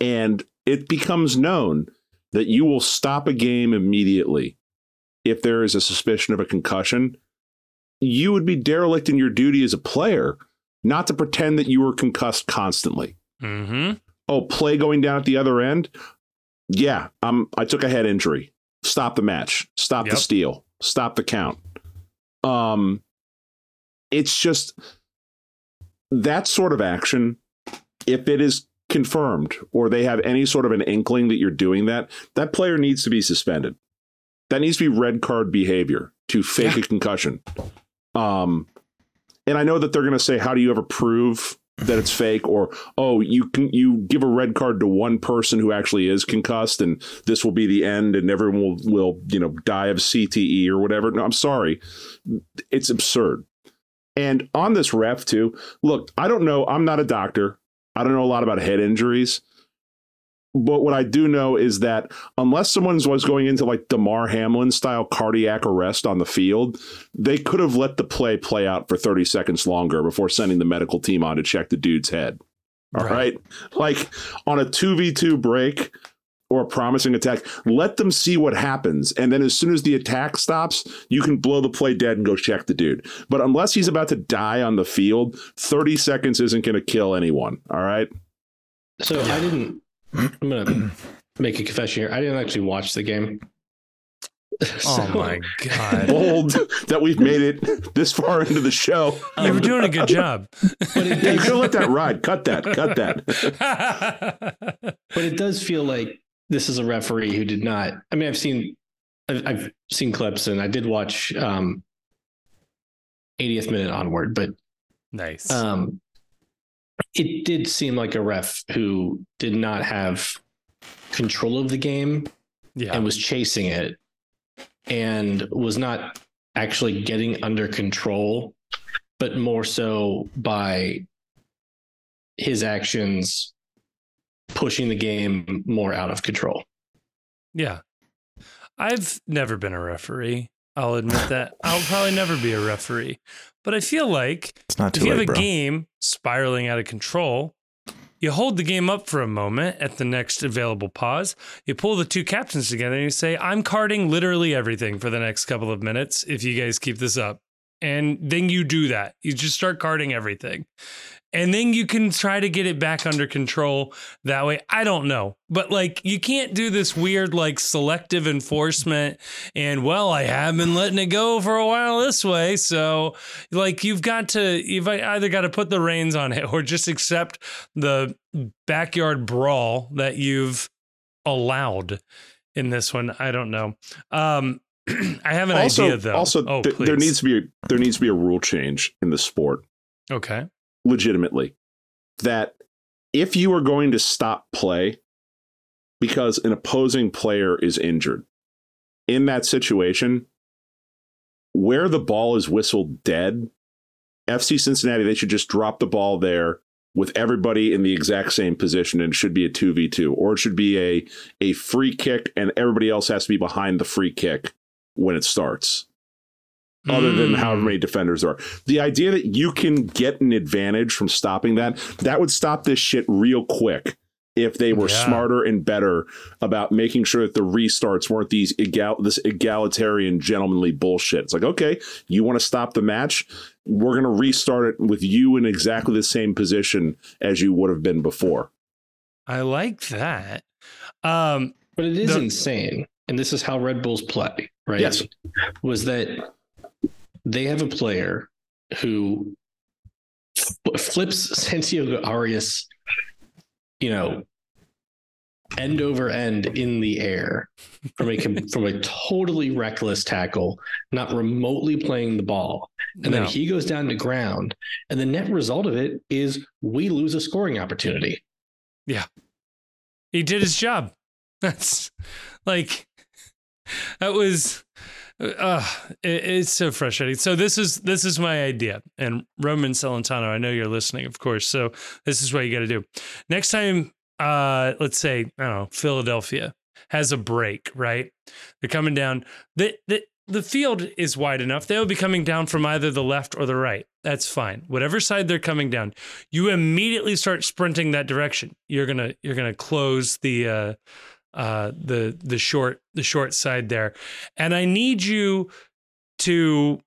and it becomes known that you will stop a game immediately if there is a suspicion of a concussion, you would be derelict in your duty as a player not to pretend that you were concussed constantly. Mm-hmm. Oh, play going down at the other end. Yeah, I'm. I took a head injury. Stop the match. Stop yep. the steal. Stop the count. Um, it's just that sort of action. If it is confirmed or they have any sort of an inkling that you're doing that, that player needs to be suspended. That needs to be red card behavior to fake yeah. a concussion. Um, and I know that they're going to say, "How do you ever prove that it's fake?" Or, "Oh, you can you give a red card to one person who actually is concussed, and this will be the end, and everyone will will you know die of CTE or whatever." No, I'm sorry, it's absurd. And on this ref too, look, I don't know. I'm not a doctor. I don't know a lot about head injuries. But what I do know is that unless someone was going into like Damar Hamlin style cardiac arrest on the field, they could have let the play play out for 30 seconds longer before sending the medical team on to check the dude's head. All right. right? Like on a 2v2 break or a promising attack, let them see what happens. And then as soon as the attack stops, you can blow the play dead and go check the dude. But unless he's about to die on the field, 30 seconds isn't going to kill anyone. All right. So I didn't I'm gonna make a confession here. I didn't actually watch the game. so, oh my god! Bold that we've made it this far into the show. You were doing a good job. But it does, let that ride. Cut that. Cut that. but it does feel like this is a referee who did not. I mean, I've seen, I've, I've seen clips, and I did watch um, 80th minute onward, but nice. Um, it did seem like a ref who did not have control of the game yeah. and was chasing it and was not actually getting under control, but more so by his actions pushing the game more out of control. Yeah. I've never been a referee. I'll admit that. I'll probably never be a referee. But I feel like it's not if you late, have a bro. game spiraling out of control, you hold the game up for a moment at the next available pause. You pull the two captains together and you say, I'm carding literally everything for the next couple of minutes if you guys keep this up. And then you do that. You just start carding everything and then you can try to get it back under control that way. I don't know. But like you can't do this weird like selective enforcement and well, I have been letting it go for a while this way. So like you've got to you've either got to put the reins on it or just accept the backyard brawl that you've allowed in this one. I don't know. Um I have an also, idea though. Also, oh, th- there needs to be a, there needs to be a rule change in the sport. Okay legitimately that if you are going to stop play because an opposing player is injured in that situation where the ball is whistled dead fc cincinnati they should just drop the ball there with everybody in the exact same position and it should be a 2v2 or it should be a a free kick and everybody else has to be behind the free kick when it starts other than mm. however many defenders there are. The idea that you can get an advantage from stopping that, that would stop this shit real quick if they were yeah. smarter and better about making sure that the restarts weren't these egal this egalitarian gentlemanly bullshit. It's like, okay, you want to stop the match? We're going to restart it with you in exactly the same position as you would have been before. I like that. Um, but it is the- insane. And this is how Red Bulls play, right? Yes. Was that they have a player who flips Santiago Arias, you know, end over end in the air from a from a totally reckless tackle, not remotely playing the ball, and no. then he goes down to ground, and the net result of it is we lose a scoring opportunity. Yeah, he did his job. That's like that was Uh, it, it's so frustrating. So this is this is my idea, and Roman Celentano, I know you're listening, of course. So this is what you got to do. Next time, uh, let's say I don't know, Philadelphia has a break, right? They're coming down. The the the field is wide enough. They'll be coming down from either the left or the right. That's fine. Whatever side they're coming down, you immediately start sprinting that direction. You're gonna you're gonna close the uh, uh, the the short the short side there, and I need you to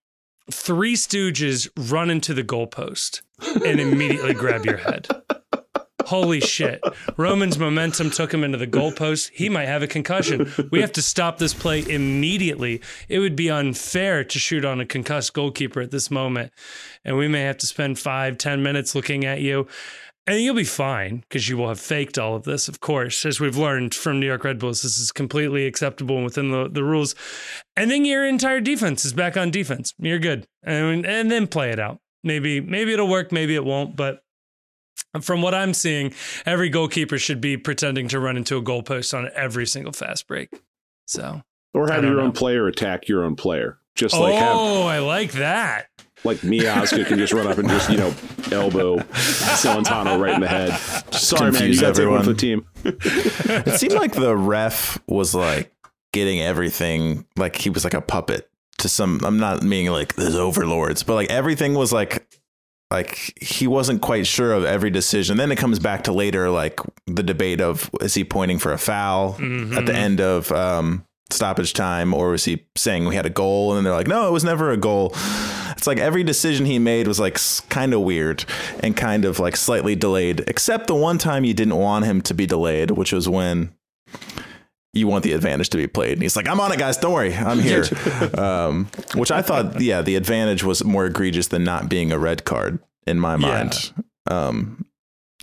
three stooges run into the goalpost and immediately grab your head. Holy shit. Roman's momentum took him into the goalpost. He might have a concussion. We have to stop this play immediately. It would be unfair to shoot on a concussed goalkeeper at this moment. And we may have to spend five, ten minutes looking at you. And you'll be fine because you will have faked all of this, of course. As we've learned from New York Red Bulls, this is completely acceptable and within the, the rules. And then your entire defense is back on defense. You're good. And, and then play it out. Maybe maybe it'll work, maybe it won't, but from what I'm seeing, every goalkeeper should be pretending to run into a goalpost on every single fast break. So, or have your know. own player attack your own player, just oh, like. Oh, I like that. Like Miazga can just run up and just you know elbow Celentano right in the head. Sorry, man, you got to take one for the team. it seemed like the ref was like getting everything, like he was like a puppet to some. I'm not meaning like there's overlords, but like everything was like like he wasn't quite sure of every decision. Then it comes back to later, like the debate of is he pointing for a foul mm-hmm. at the end of um, stoppage time, or was he saying we had a goal? And then they're like, no, it was never a goal. It's like every decision he made was like kind of weird and kind of like slightly delayed, except the one time you didn't want him to be delayed, which was when you want the advantage to be played. And he's like, I'm on it, guys. Don't worry. I'm here. um, which I thought, yeah, the advantage was more egregious than not being a red card in my mind. Yeah. Um,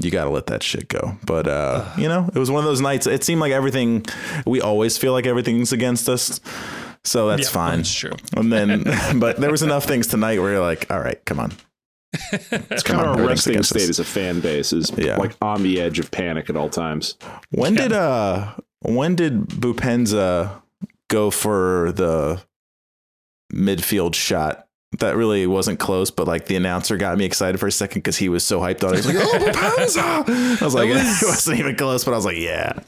you got to let that shit go. But, uh, you know, it was one of those nights. It seemed like everything, we always feel like everything's against us. So that's yeah, fine. That's true. And then, but there was enough things tonight where you're like, all right, come on. it's kind of a resting state us. as a fan base is yeah. like on the edge of panic at all times. When yeah. did uh when did Boupendza go for the midfield shot? That really wasn't close, but like the announcer got me excited for a second because he was so hyped on it. He was like, "Oh, Boupendza!" I was like, was, "It wasn't even close," but I was like, "Yeah."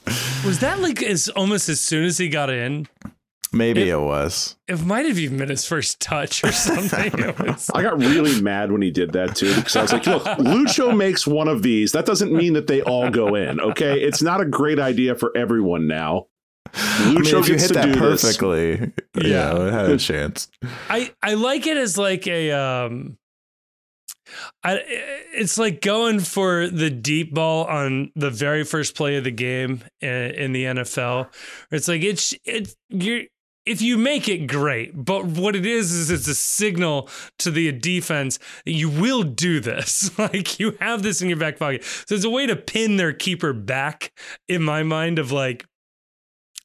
Was that like as almost as soon as he got in? Maybe it, it, was. It might have even been his first touch or something. was... I got really mad when he did that too because I was like, look, Lucho makes one of these. That doesn't mean that they all go in. Okay. It's not a great idea for everyone now. Lucho I mean, if you hit that perfectly, this. yeah, yeah, it had a chance. I, I like it as like a um I, it's like going for the deep ball on the very first play of the game in, in the NFL. It's like it's it's you're if you make it great but what it is is it's a signal to the defense that you will do this like you have this in your back pocket so it's a way to pin their keeper back in my mind of like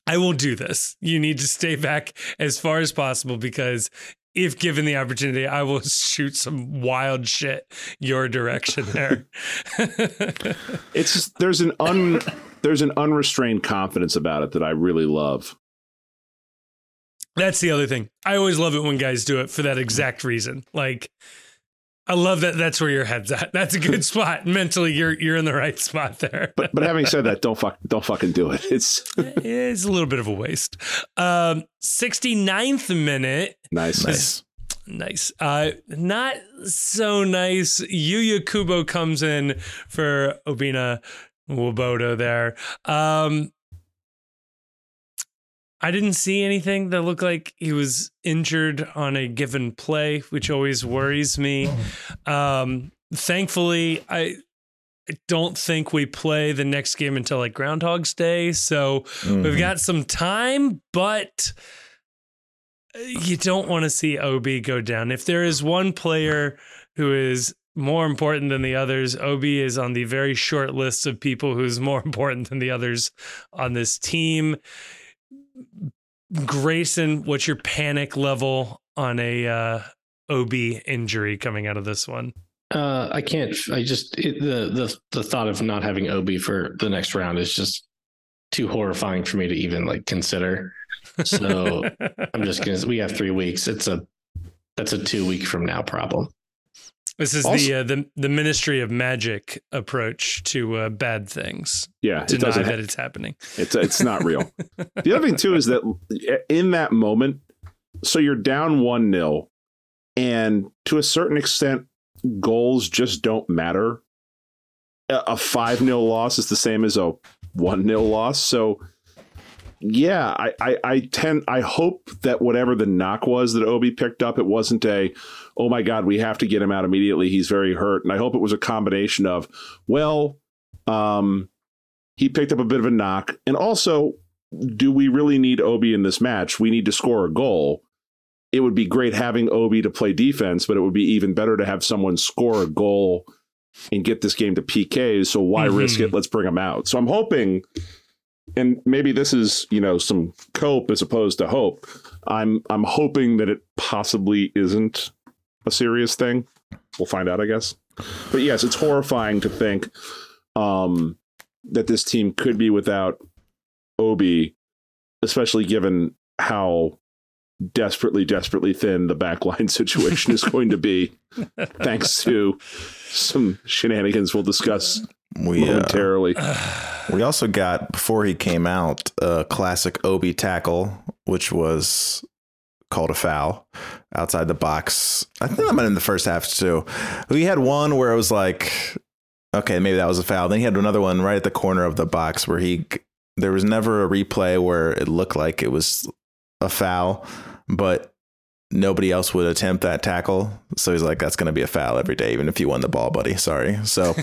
I will do this. You need to stay back as far as possible because if given the opportunity, I will shoot some wild shit your direction there. it's just, there's an un there's an unrestrained confidence about it that I really love. That's the other thing. I always love it when guys do it for that exact reason. Like I love that. That's where your head's at. That's a good spot. Mentally, you're you're in the right spot there. but but having said that, don't fuck don't fucking do it. It's it's a little bit of a waste. Um, 69th minute. Nice, nice, nice. Uh, not so nice. Yuya Kubo comes in for Obinna Nwobodo there. Um, I didn't see anything that looked like he was injured on a given play, which always worries me. Um, thankfully, I don't think we play the next game until like Groundhog's Day. So mm-hmm. we've got some time, but you don't want to see OB go down. If there is one player who is more important than the others, OB is on the very short list of people who's more important than the others on this team Grayson, what's your panic level on a uh, OB injury coming out of this one? Uh, I can't. I just it, the the the thought of not having OB for the next round is just too horrifying for me to even like consider. So I'm just gonna. We have three weeks. It's a that's a two week from now problem. This is also, the uh, the the Ministry of Magic approach to uh, bad things. Yeah, deny it that it's happening. It's it's not real. the other thing too is that in that moment, so you're down one nil, and to a certain extent, goals just don't matter. A five nil loss is the same as a one nil loss. So yeah, I, I, I tend I hope that whatever the knock was that Obi picked up, it wasn't a oh my god, we have to get him out immediately. He's very hurt. And I hope it was a combination of, well, um, he picked up a bit of a knock, and also, do we really need Obi in this match? We need to score a goal. It would be great having Obi to play defense, but it would be even better to have someone score a goal and get this game to PKs. So why mm-hmm. risk it? Let's bring him out. So I'm hoping and maybe this is you know some cope as opposed to hope i'm i'm hoping that it possibly isn't a serious thing we'll find out i guess but yes it's horrifying to think um that this team could be without obi especially given how desperately desperately thin the backline situation is going to be thanks to some shenanigans we'll discuss we, uh, momentarily. Uh, we also got before he came out a classic Obi tackle, which was called a foul outside the box. I think that might in the first half too. We had one where it was like, okay, maybe that was a foul. Then he had another one right at the corner of the box where he there was never a replay where it looked like it was a foul, but nobody else would attempt that tackle. So he's like, that's going to be a foul every day, even if you won the ball, buddy. Sorry. So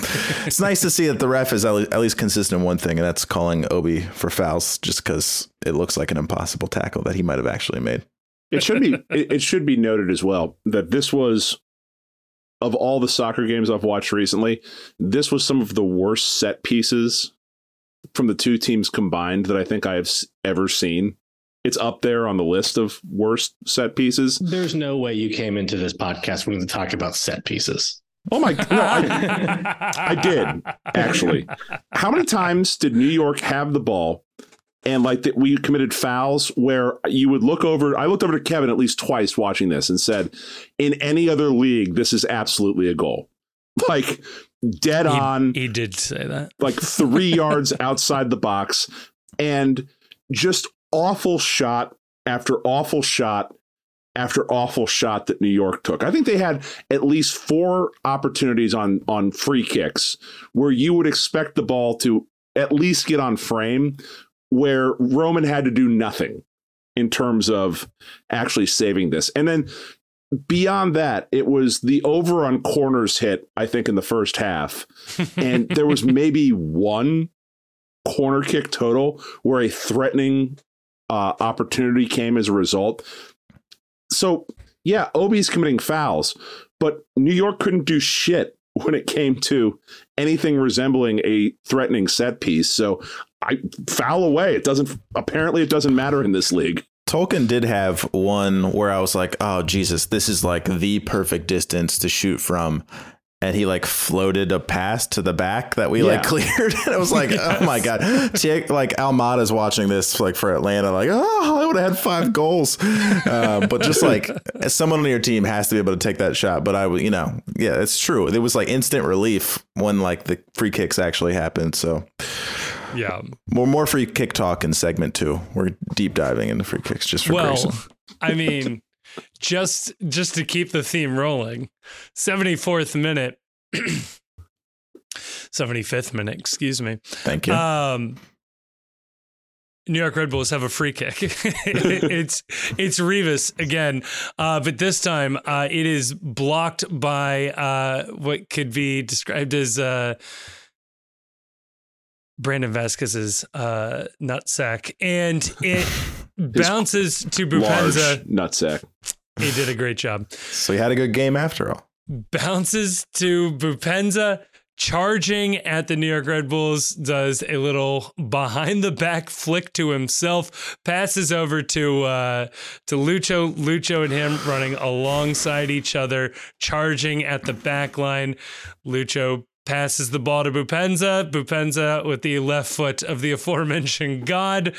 it's nice to see that the ref is at least consistent in one thing, and that's calling Obi for fouls just because it looks like an impossible tackle that he might have actually made. It should be it should be noted as well that this was of all the soccer games I've watched recently, this was some of the worst set pieces from the two teams combined that I think I have ever seen it's up there on the list of worst set pieces. There's no way you came into this podcast wanting to talk about set pieces. Oh my! No, I, I did actually. How many times did New York have the ball, and like that we committed fouls where you would look over? I looked over to Kevin at least twice watching this and said, "In any other league, this is absolutely a goal." Like dead he, on. He did say that. Like three yards outside the box, and just awful shot after awful shot after awful shot that New York took. I think they had at least four opportunities on on free kicks where you would expect the ball to at least get on frame where Roman had to do nothing in terms of actually saving this. And then beyond that, it was the over on corners hit, I think, in the first half. and there was maybe one corner kick total where a threatening uh, opportunity came as a result. So, yeah, Obi's committing fouls, but New York couldn't do shit when it came to anything resembling a threatening set piece. So, I foul away. It doesn't apparently it doesn't matter in this league. Tolkin did have one where I was like, "Oh Jesus, this is like the perfect distance to shoot from." and he like floated a pass to the back that we yeah. like cleared. and it was like, yes. oh my god, like Almada's watching this like for Atlanta, like, oh, I would have had five goals. Uh, but just like someone on your team has to be able to take that shot. But I would, you know, yeah, it's true. It was like instant relief when like the free kicks actually happened. So. Yeah, more more free kick talk in segment two. We're deep diving into free kicks just for well, Grayson. I mean, just just to keep the theme rolling. 74th minute. 75th minute, excuse me. Thank you. Um New York Red Bulls have a free kick. it's it's Rivas again, uh, but this time uh, it is blocked by uh, what could be described as uh, Brandon Vazquez's uh, nutsack, and it bounces to Boupendza. Nutsack. He did a great job. So he had a good game after all. Bounces to Boupendza, charging at the New York Red Bulls, does a little behind the back flick to himself, passes over to uh, to Lucho, Lucho and him running alongside each other, charging at the back line. Lucho passes the ball to Boupendza. Boupendza, with the left foot of the aforementioned God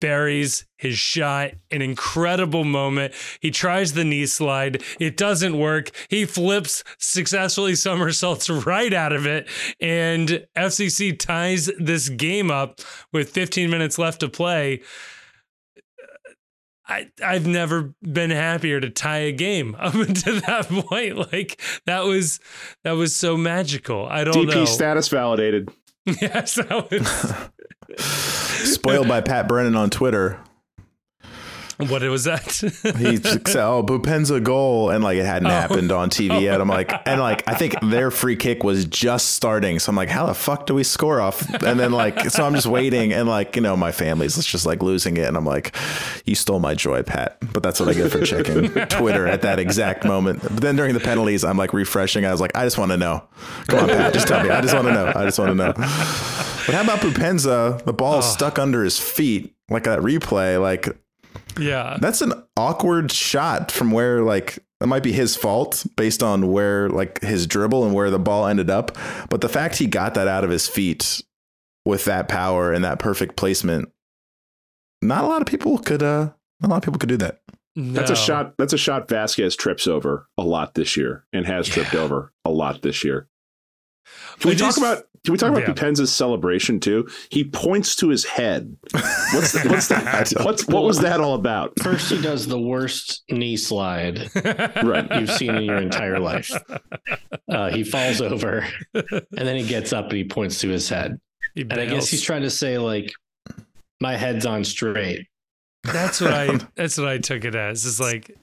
buries his shot. An incredible moment. He tries the knee slide. It doesn't work. He flips successfully somersaults right out of it. And FCC ties this game up with 15 minutes left to play. I, I've never been happier to tie a game up until that point. Like that was that was so magical. I don't know. DP know. status validated. yes, that was spoiled by Pat Brennan on Twitter. What was that? he said, "Oh, Boupendza goal," and like it hadn't oh. happened on TV oh. yet. I'm like, and like I think their free kick was just starting, so I'm like, how the fuck do we score off? And then like, so I'm just waiting, and like you know, my family's just like losing it, and I'm like, you stole my joy, Pat. But that's what I get for checking Twitter at that exact moment. But then during the penalties, I'm like refreshing. I was like, I just want to know. Come on, Pat, just tell me. I just want to know. I just want to know. But how about Boupendza? The ball oh. stuck under his feet, like that replay, like yeah. That's an awkward shot from where like that might be his fault based on where like his dribble and where the ball ended up. But the fact he got that out of his feet with that power and that perfect placement, not a lot of people could uh not a lot of people could do that. No. That's a shot that's a shot Vazquez trips over a lot this year and has tripped yeah. over a lot this year. Can we, we talk about can we talk about yeah. Boupendza's celebration too? He points to his head. What's the, what's that? What's what was that all about? First, he does the worst knee slide right. you've seen in your entire life. Uh, he falls over, and then he gets up and he points to his head. He and I guess he's trying to say like, "My head's on straight." That's what I. That's what I took it as. It's like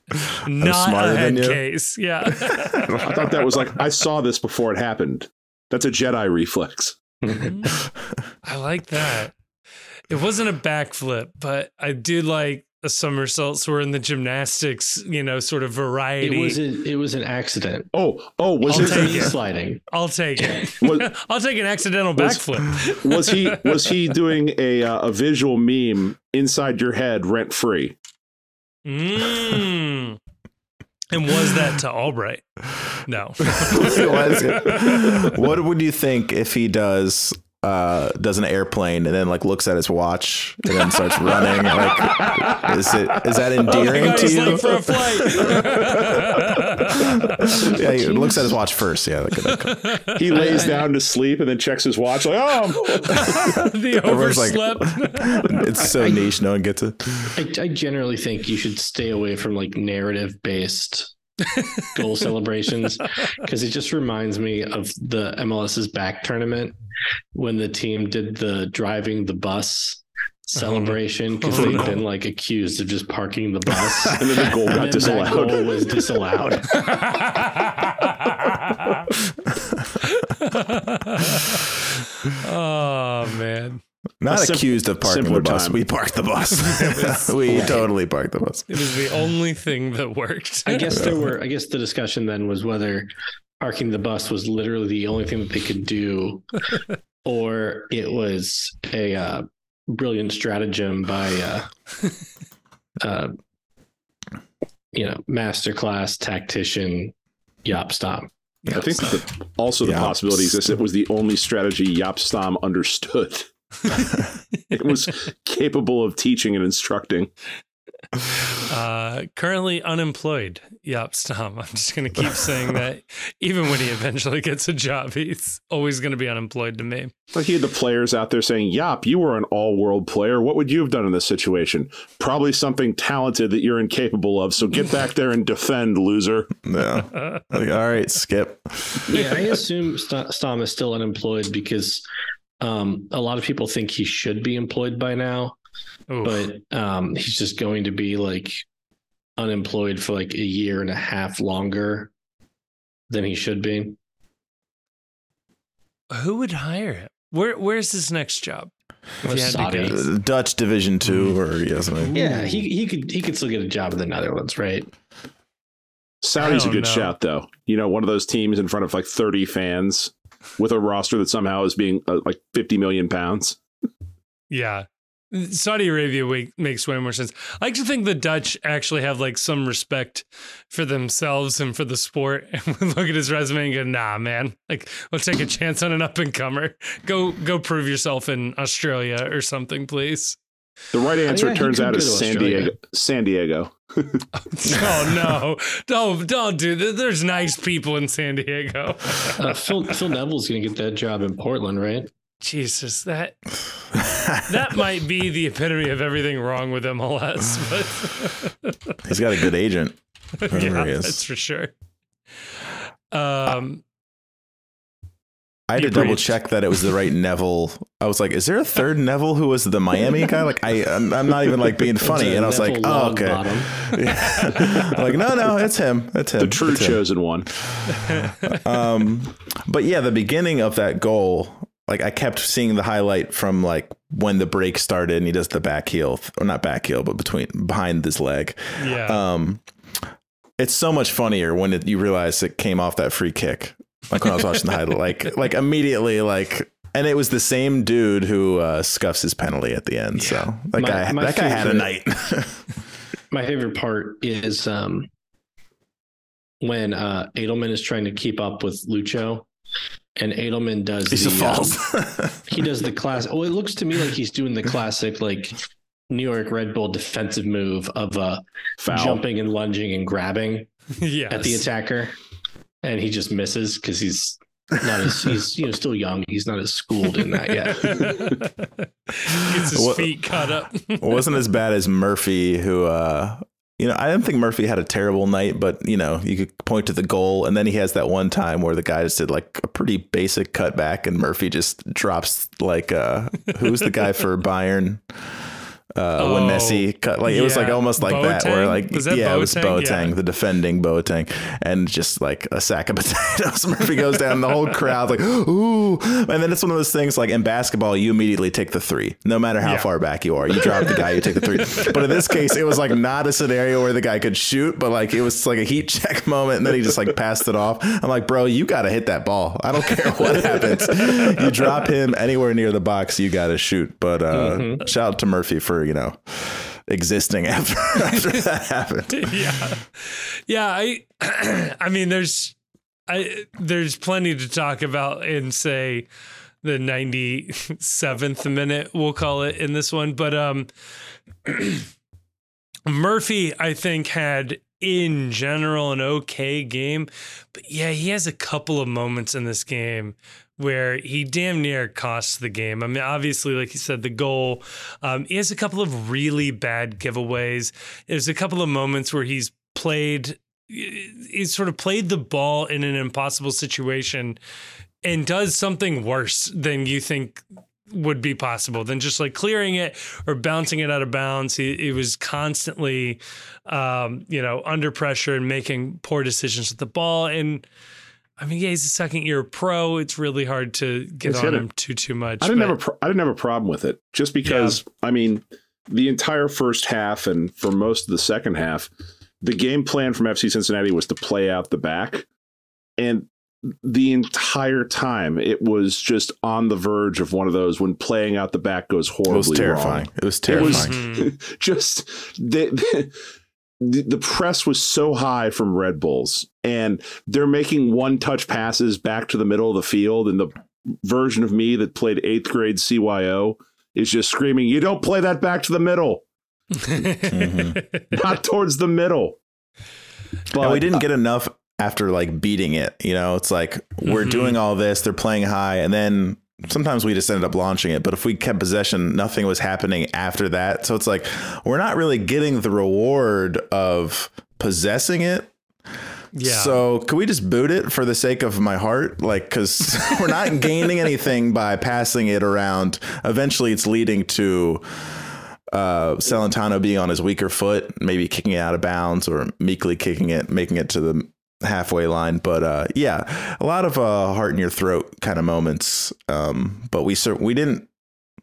not a head case. Yeah. I thought that was like I saw this before it happened. That's a Jedi reflex. I like that. It wasn't a backflip, but I did like a somersaults were in the gymnastics, you know, sort of variety. It was a, it was an accident. Oh, oh, was I'll it take it. sliding? I'll take it. Was, I'll take an accidental was, backflip. Was he was he doing a uh, a visual meme inside your head rent free? Mm. And was that to Albright? No. what would you think if he does uh, does an airplane and then like looks at his watch and then starts running. Like, is it is that endearing oh to you? for a flight. yeah, he looks at his watch first. Yeah, he lays down to sleep and then checks his watch. Like, oh, the overslept. Like, it's so niche, no one gets it. I, I generally think you should stay away from like narrative based goal celebrations because it just reminds me of the MLS's back tournament when the team did the driving the bus uh-huh. celebration because oh, uh-huh. they've no. been like accused of just parking the bus and then the goal got disallowed. That goal was disallowed. oh man. Not sim- accused of parking the bus. Time. We parked the bus. we totally parked the bus. It was the only thing that worked. I guess there were. I guess the discussion then was whether parking the bus was literally the only thing that they could do, or it was a uh, brilliant stratagem by, uh, uh, you know, masterclass tactician Jaap Stam. I think the, also the possibility is it was the only strategy Jaap Stam understood. it was capable of teaching and instructing. Uh, currently unemployed. Jaap Stam. I'm just going to keep saying that. Even when he eventually gets a job, he's always going to be unemployed to me. Like he had the players out there saying, Yop, you were an all world player. What would you have done in this situation? Probably something talented that you're incapable of. So get back there and defend, loser. Yeah. Like, all right, skip. Yeah, I assume Stam is still unemployed because um, a lot of people think he should be employed by now, Oof. but um, he's just going to be like unemployed for like a year and a half longer than he should be. Who would hire him? Where Where's his next job? Dutch Division Two, or yes, yeah, he he could he could still get a job in the Netherlands, right? Saudi's a good know. shout, though. You know, one of those teams in front of like thirty fans with a roster that somehow is being uh, like 50 million pounds. Yeah. Saudi Arabia makes way more sense. I like to think the Dutch actually have like some respect for themselves and for the sport. And look at his resume and go, "Nah, man. Like, let's take a chance on an up and comer. Go, go prove yourself in Australia or something, please." The right answer yeah, turns out is San Diego. San Diego. oh no! Don't don't do that. There's nice people in San Diego. uh, Phil Phil Neville's gonna get that job in Portland, right? Jesus, that that might be the epitome of everything wrong with MLS. But he's got a good agent. yeah, that's for sure. Um, I had to double check that it was the right Neville. I was like, "Is there a third Neville who was the Miami guy?" Like, I, I'm, I'm not even like being funny, and I was like, "Oh, okay." Yeah. like, no, no, it's him. It's him. The true it's chosen him. one. um, but yeah, the beginning of that goal, like, I kept seeing the highlight from like when the break started, and he does the back heel, or not back heel, but between behind his leg. Yeah. Um, it's so much funnier when it, you realize it came off that free kick like when I was watching the highlight, like like immediately, like and it was the same dude who uh, scuffs his penalty at the end. Yeah. So that my, guy, my that favorite, guy had a night. my favorite part is um, when uh, Edelman is trying to keep up with Lucho, and Edelman does he the falls. Um, he does the class. Oh, it looks to me like he's doing the classic like New York Red Bull defensive move of uh, jumping and lunging and grabbing yes. at the attacker and he just misses because he's not as he's you know still young. He's not as schooled in that yet. Gets his feet cut up. wasn't as bad as Murphy, who uh, you know I didn't think Murphy had a terrible night, but you know you could point to the goal, and then he has that one time where the guy just did like a pretty basic cutback, and Murphy just drops like uh, who's the guy for Bayern? Uh, oh, when Messi cut like yeah. it was like almost like Boateng? that where like that yeah Boateng? it was Boateng yeah. the defending Boateng and just like a sack of potatoes Murphy goes down the whole crowd like ooh and then it's one of those things like in basketball you immediately take the three no matter how yeah. far back you are you drop the guy you take the three but in this case it was like not a scenario where the guy could shoot but like it was like a heat check moment and then he just like passed it off I'm like bro you got to hit that ball I don't care what happens you drop him anywhere near the box you got to shoot but uh, mm-hmm. shout out to Murphy for you know existing after after that happened. Yeah, yeah. I I mean, there's I there's plenty to talk about in say the 97th minute we'll call it in this one but um Murphy I think had in general an okay game but yeah he has a couple of moments in this game where he damn near costs the game. I mean, obviously, like you said, the goal. Um, he has a couple of really bad giveaways. There's a couple of moments where he's played, he's sort of played the ball in an impossible situation and does something worse than you think would be possible than just like clearing it or bouncing it out of bounds. He, he was constantly, um, you know, under pressure and making poor decisions with the ball. And I mean, yeah, he's a second year pro. It's really hard to get on him too too much. I didn't but... have a pro- I didn't have a problem with it just because yeah. I mean the entire first half and for most of the second half, the game plan from FC Cincinnati was to play out the back, and the entire time it was just on the verge of one of those when playing out the back goes horribly it was terrifying. Wrong. It was terrifying. It was just the, the, the press was so high from Red Bulls, and they're making one touch passes back to the middle of the field. And the version of me that played eighth grade CYO is just screaming, You don't play that back to the middle. mm-hmm. Not towards the middle. But and we didn't get enough after like beating it. You know, it's like we're mm-hmm. doing all this, they're playing high, and then sometimes we just ended up launching it. But if we kept possession, nothing was happening after that. So it's like we're not really getting the reward of possessing it. Yeah. So could we just boot it for the sake of my heart? Like, because we're not gaining anything by passing it around. Eventually, it's leading to uh, Celentano being on his weaker foot, maybe kicking it out of bounds or meekly kicking it, making it to the halfway line. But uh, yeah, a lot of uh, heart in your throat kind of moments. Um, but we cer- we didn't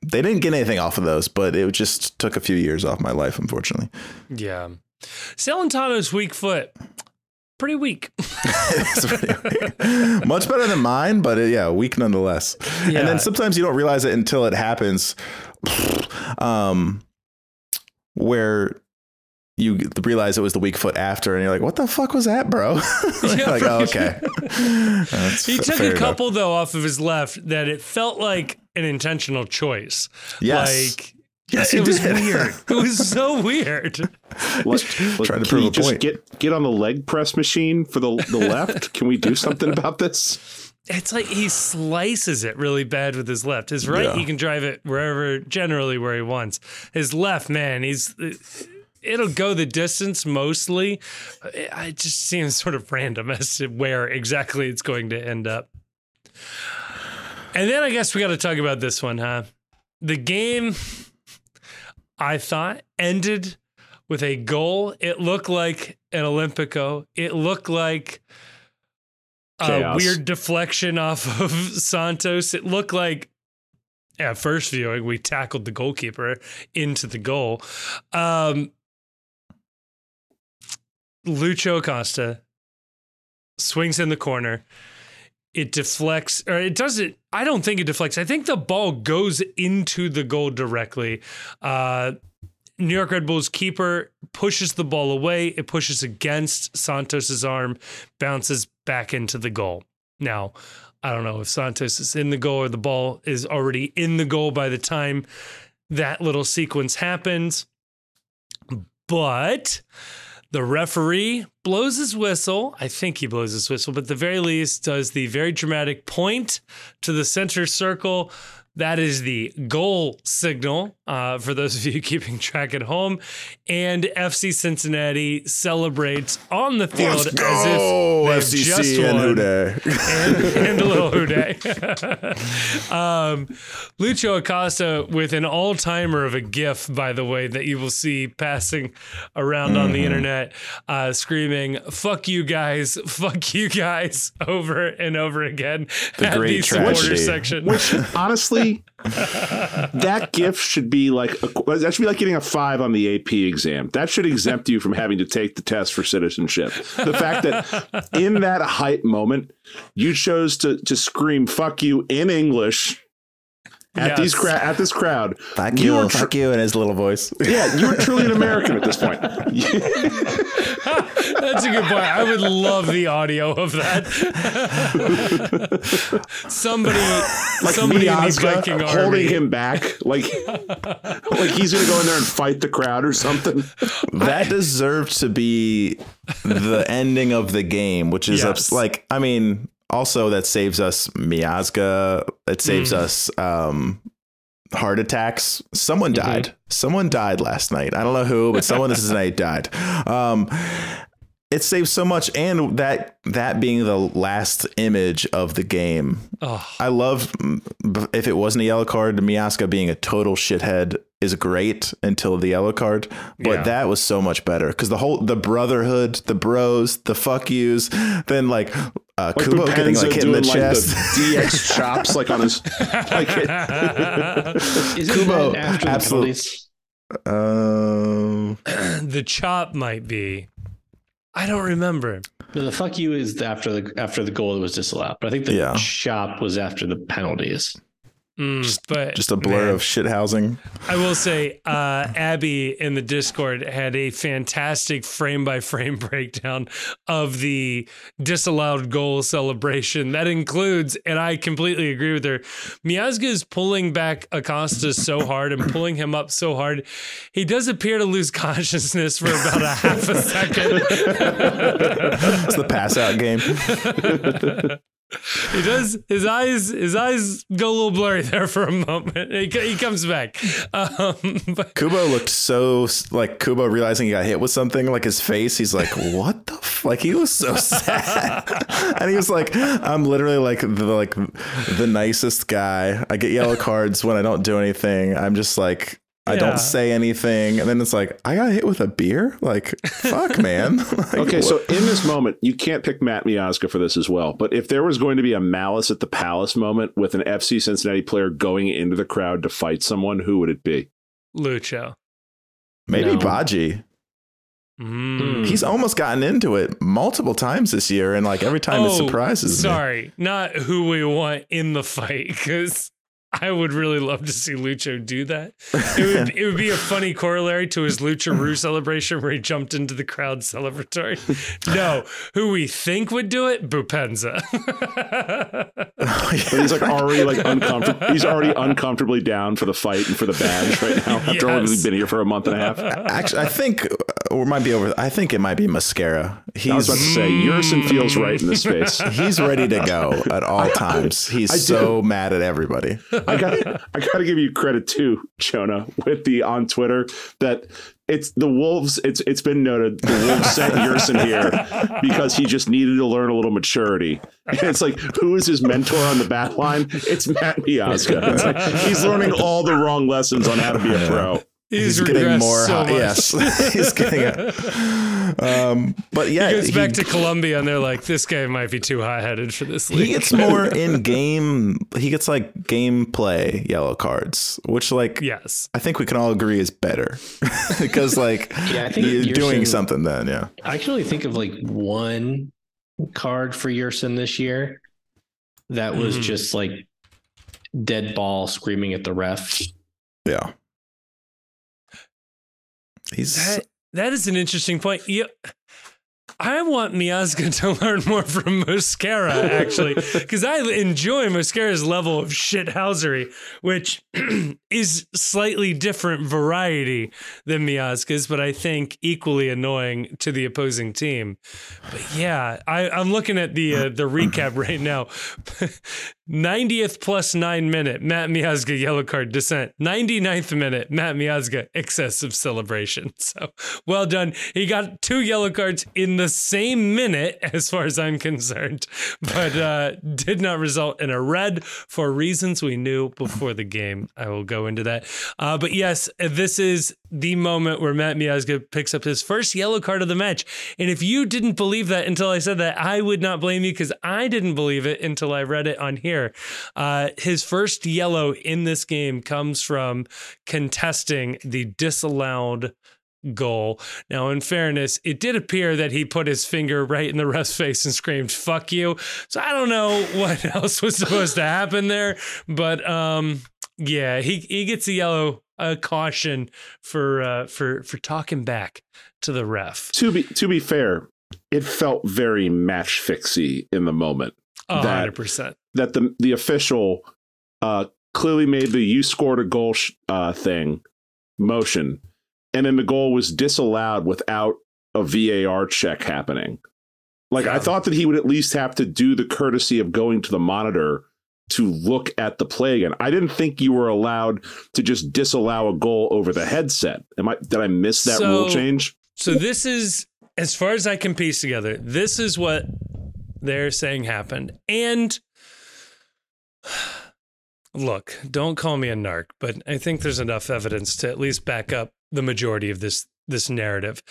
they didn't get anything off of those, but it just took a few years off my life, unfortunately. Yeah, Celentano's weak foot. Pretty weak. pretty weak. Much better than mine, but uh, yeah, weak nonetheless. Yeah. And then sometimes you don't realize it until it happens. Um, where you realize it was the weak foot after, and you're like, "What the fuck was that, bro?" yeah, like, oh, okay. he took a couple enough. though off of his left that it felt like an intentional choice. Yes. Like Yes, it was weird. It was so weird. Let, Trying to prove a just point. Get get on the leg press machine for the the left. Can we do something about this? It's like he slices it really bad with his left. His right, yeah. he can drive it wherever, generally where he wants. His left, man, he's it'll go the distance mostly. It just seems sort of random as to where exactly it's going to end up. And then I guess we got to talk about this one, huh? The game, I thought, ended with a goal. It looked like an Olympico. It looked like a weird deflection off of Santos. It looked like at first viewing, we tackled the goalkeeper into the goal. Um, Lucho Acosta swings in the corner. It deflects, or it doesn't. I don't think it deflects. I think the ball goes into the goal directly. Uh, New York Red Bulls keeper pushes the ball away. It pushes against Santos's arm, bounces back into the goal. Now, I don't know if Santos is in the goal or the ball is already in the goal by the time that little sequence happens. But the referee blows his whistle. I think he blows his whistle, but the very least does the very dramatic point to the center circle that is the goal signal uh, for those of you keeping track at home. And FC Cincinnati celebrates on the field as if they just and won. And, and a little Houday. um, Lucho Acosta with an all timer of a GIF, by the way, that you will see passing around mm-hmm. on the mm-hmm. internet, uh, screaming, fuck you guys, fuck you guys, over and over again the at great the supporter section. Which, honestly, that gift should be like a, that should be like getting a five on the AP exam. That should exempt you from having to take the test for citizenship. The fact that in that hype moment you chose to to scream "fuck you" in English at yes. these cra- at this crowd. Fuck you, you tr- fuck you in his little voice. Yeah, you were truly an American at this point. That's a good point. I would love the audio of that. somebody, like somebody Miazga in the holding army. him back, like like he's gonna go in there and fight the crowd or something. That deserved to be the ending of the game, which is yes. like, I mean, also that saves us Miazga. It saves mm. us um, heart attacks. Someone mm-hmm. died. Someone died last night. I don't know who, but someone this night died. Um, it saves so much, and that that being the last image of the game. Oh. I love if it wasn't a yellow card, Miazga being a total shithead is great until the yellow card, but yeah. that was so much better because the whole the brotherhood, the bros, the fuck yous, then like uh, like Kubo getting like hit in the chest, the DX chops like on his like Kubo absolutely. Um, the chop might be. I don't remember. No, the fuck you is after the after the goal was disallowed, but I think the yeah. chop was after the penalties. Mm, just, but just a blur man, of shit housing. I will say, uh, Abby in the Discord had a fantastic frame by frame breakdown of the disallowed goal celebration. That includes, and I completely agree with her. Miazga is pulling back Acosta so hard and pulling him up so hard, he does appear to lose consciousness for about a half a second. it's the pass out game. He does his eyes his eyes go a little blurry there for a moment. He, he comes back. Um, but, kubo looked so like kubo realizing he got hit with something like his face he's like what the f-? like he was so sad. And he was like i'm literally like the like the nicest guy. I get yellow cards when i don't do anything. I'm just like I don't say anything, and then it's like I got hit with a beer. Like fuck, man. like, okay, what? so in this moment, you can't pick Matt Miazga for this as well. But if there was going to be a malice at the palace moment with an FC Cincinnati player going into the crowd to fight someone, who would it be? Lucho. Maybe no. Badji. Mm. He's almost gotten into it multiple times this year, and like every time oh, it surprises sorry, me. Sorry, not who we want in the fight, because I would really love to see Lucho do that. It would, it would be a funny corollary to his Lucha celebration where he jumped into the crowd celebratory. No, who we think would do it? Boupendza. but he's like already like uncomfortable. He's already uncomfortably down for the fight and for the badge right now after yes. only been here for a month and a half. Actually, I think uh, or might be over. I think it might be Mosquera. He's, I was about to say Yerson feels right in this space. He's ready to go at all times. He's I so mad at everybody. I got I got to give you credit too, Jonah, with the on Twitter that it's the Wolves. It's it's been noted the Wolves sent Yerson here because he just needed to learn a little maturity. And it's like, who is his mentor on the back line? It's Matt Miazga. It's like he's learning all the wrong lessons on how to be a pro. He's, he's getting more so high, yes. He's getting it. Um, but yeah he goes back to Colombia and they're like this guy might be too high-headed for this league. he gets more in game he gets like gameplay yellow cards which like yes. I think we can all agree is better. Because like yeah, I think you're doing something then yeah. I can only think of like one card for Yerson this year that was mm-hmm. just like dead ball screaming at the ref. Yeah He's that, that is an interesting point. Yeah. I want Miazga to learn more from Mosquera, actually, because I enjoy Mosquera's level of shithousery, which is slightly different variety than Miazga's, but I think equally annoying to the opposing team. But yeah, I, am looking at the uh, the recap right now. 90th plus nine minute, Matt Miazga yellow card dissent. 99th minute, Matt Miazga excessive celebration. So well done. He got two yellow cards in the same minute, as far as I'm concerned, but uh, did not result in a red for reasons we knew before the game. I will go into that. Uh, but yes, this is the moment where Matt Miazga picks up his first yellow card of the match. And if you didn't believe that until I said that, I would not blame you because I didn't believe it until I read it on here. Uh, his first yellow in this game comes from contesting the disallowed goal. Now, in fairness, it did appear that he put his finger right in the ref's face and screamed, fuck you. So I don't know what else was supposed to happen there, but um, yeah, he, he gets a yellow a caution for uh, for for talking back to the ref. To be to be fair, it felt very match fixy in the moment. hundred percent. That the the official uh, clearly made the you scored a goal sh- uh, thing motion, and then the goal was disallowed without a VAR check happening. Like yeah. I thought that he would at least have to do the courtesy of going to the monitor to look at the play again. I didn't think you were allowed to just disallow a goal over the headset. Am I did I miss that so, rule change? So this is as far as I can piece together, this is what they're saying happened. And look, don't call me a narc, but I think there's enough evidence to at least back up the majority of this this narrative.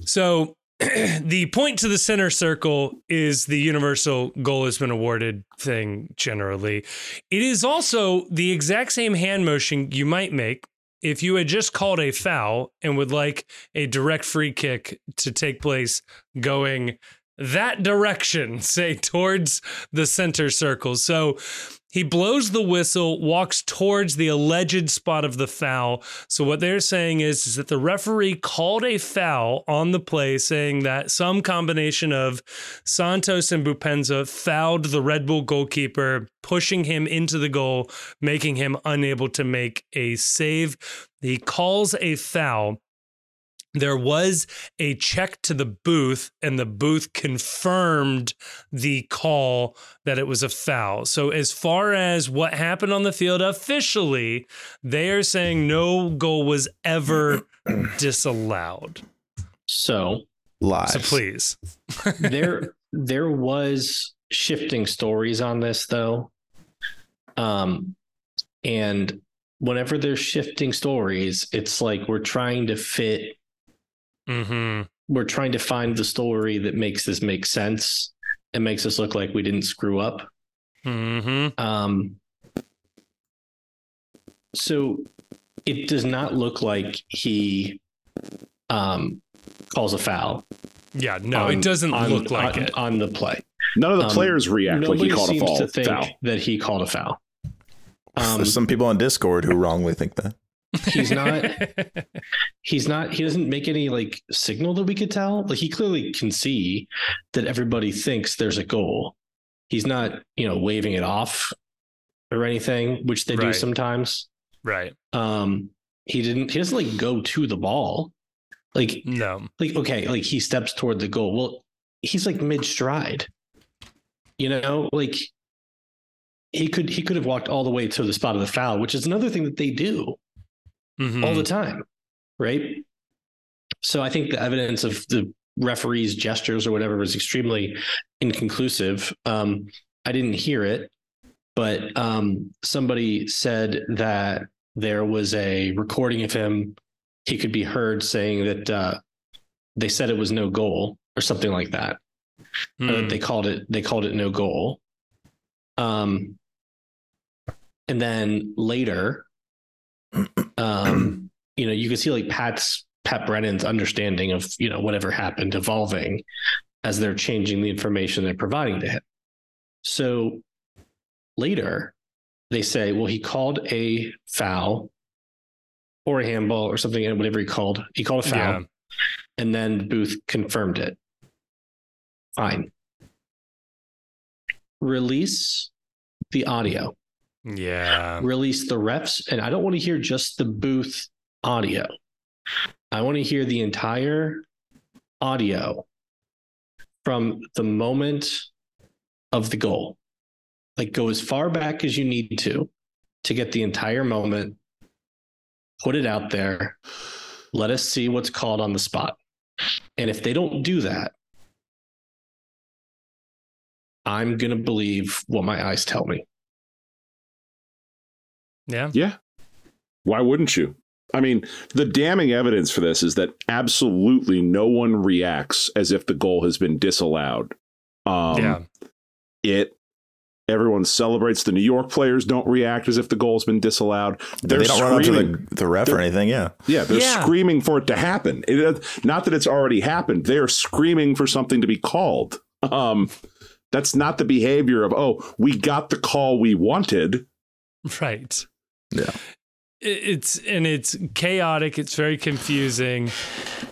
So the point to the center circle is the universal goal has been awarded thing generally. It is also the exact same hand motion you might make if you had just called a foul and would like a direct free kick to take place going that direction, say towards the center circle. So he blows the whistle, walks towards the alleged spot of the foul. So what they're saying is, is that the referee called a foul on the play, saying that some combination of Santos and Boupendza fouled the Red Bull goalkeeper, pushing him into the goal, making him unable to make a save. He calls a foul there was a check to the booth and the booth confirmed the call that it was a foul. So as far as what happened on the field officially, they are saying no goal was ever disallowed. So lies. So please. there there was shifting stories on this though. Um and whenever there's shifting stories, it's like we're trying to fit Mm-hmm. We're trying to find the story that makes this make sense and makes us look like we didn't screw up. Mm-hmm. Um, so it does not look like he um, calls a foul. Yeah, no, on, it doesn't on, look like on, it on the play. None of the um, players react like he called a foul. To think foul. That he called a foul. Um, There's some people on Discord who wrongly think that. He's not. he's not. He doesn't make any like signal that we could tell. Like he clearly can see that everybody thinks there's a goal. He's not, you know, waving it off or anything, which they right. do sometimes. Right. Um. He didn't. He doesn't like go to the ball. Like no. Like okay. Like he steps toward the goal. Well, he's like mid stride. You know, like he could he could have walked all the way to the spot of the foul, which is another thing that they do mm-hmm. all the time, right? So I think the evidence of the referee's gestures or whatever was extremely inconclusive. Um, I didn't hear it, but um, somebody said that there was a recording of him. He could be heard saying that uh, they said it was no goal or something like that. Mm. Uh, they called it they called it no goal. Um, and then later, um, you know, you can see like Pat's Pat Brennan's understanding of you know whatever happened evolving as they're changing the information they're providing to him. So later, they say, well, he called a foul or a handball or something, whatever he called. He called a foul, yeah. and then Booth confirmed it. Fine. Release the audio. Yeah. Release the refs. And I don't want to hear just the booth audio. I want to hear the entire audio from the moment of the goal. Like go as far back as you need to to get the entire moment, put it out there, let us see what's called on the spot. And if they don't do that, I'm going to believe what my eyes tell me. Yeah. Yeah. Why wouldn't you? I mean, the damning evidence for this is that absolutely no one reacts as if the goal has been disallowed. Um, yeah. It. Everyone celebrates. The New York players don't react as if the goal has been disallowed. They're they don't screaming. run up to the, the ref or anything. Yeah. Yeah. They're yeah. screaming for it to happen. It, not that it's already happened. They are screaming for something to be called. Um, that's not the behavior of, oh, we got the call we wanted. Right. Yeah. It's and it's chaotic. It's very confusing.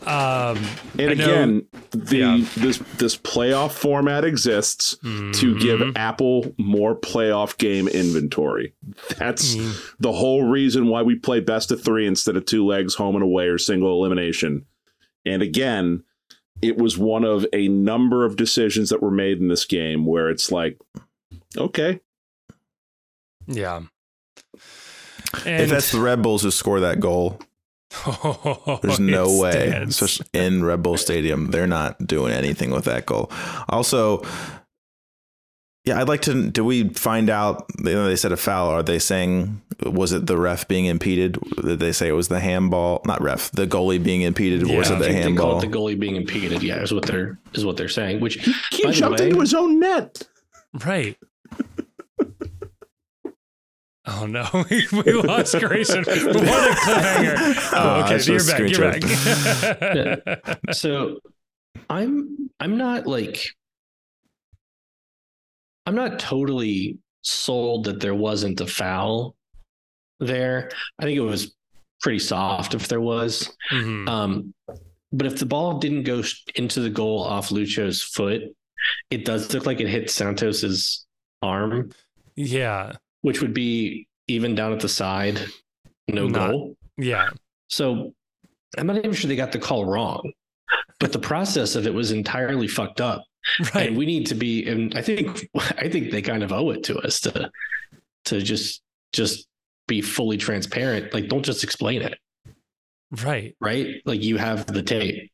Um, and again, the yeah. this this playoff format exists mm-hmm. to give Apple more playoff game inventory. That's mm-hmm. the whole reason why we play best of three instead of two legs, home and away, or single elimination. And again, it was one of a number of decisions that were made in this game where it's like, okay, yeah. And if that's the Red Bulls who score that goal, there's no way, especially in Red Bull Stadium, they're not doing anything with that goal. Also, yeah, I'd like to. Do we find out? You know, they said a foul. Are they saying was it the ref being impeded? Did they say it was the handball? Not ref, the goalie being impeded. Yeah, was it the handball? the goalie being impeded. Yeah, is what they're is what they're saying. Which he, he jumped way, into his own net. Right. Oh no, we, lost Grayson. what a cliffhanger! Oh, okay, so you're back. You're back. so, I'm I'm not like I'm not totally sold that there wasn't a foul there. I think it was pretty soft if there was. Mm-hmm. Um, but if the ball didn't go into the goal off Lucho's foot, it does look like it hit Santos's arm. Yeah which would be even down at the side, no not, goal. Yeah. So I'm not even sure they got the call wrong, but the process of it was entirely fucked up. Right. And we need to be, and I think, I think they kind of owe it to us to, to just, just be fully transparent. Like, don't just explain it. Right. Right. Like you have the tape.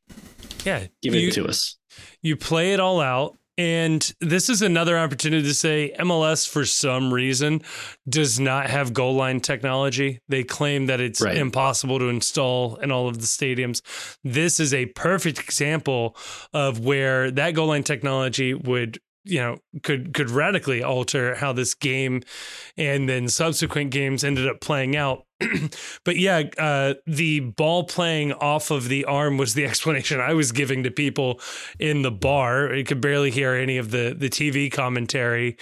Yeah. Give you, it to us. You play it all out and this is another opportunity to say MLS, for some reason, does not have goal line technology. They claim that it's right. impossible to install in all of the stadiums. This is a perfect example of where that goal line technology would you know could could radically alter how this game and then subsequent games ended up playing out but yeah, uh, the ball playing off of the arm was the explanation I was giving to people in the bar. You could barely hear any of the the TV commentary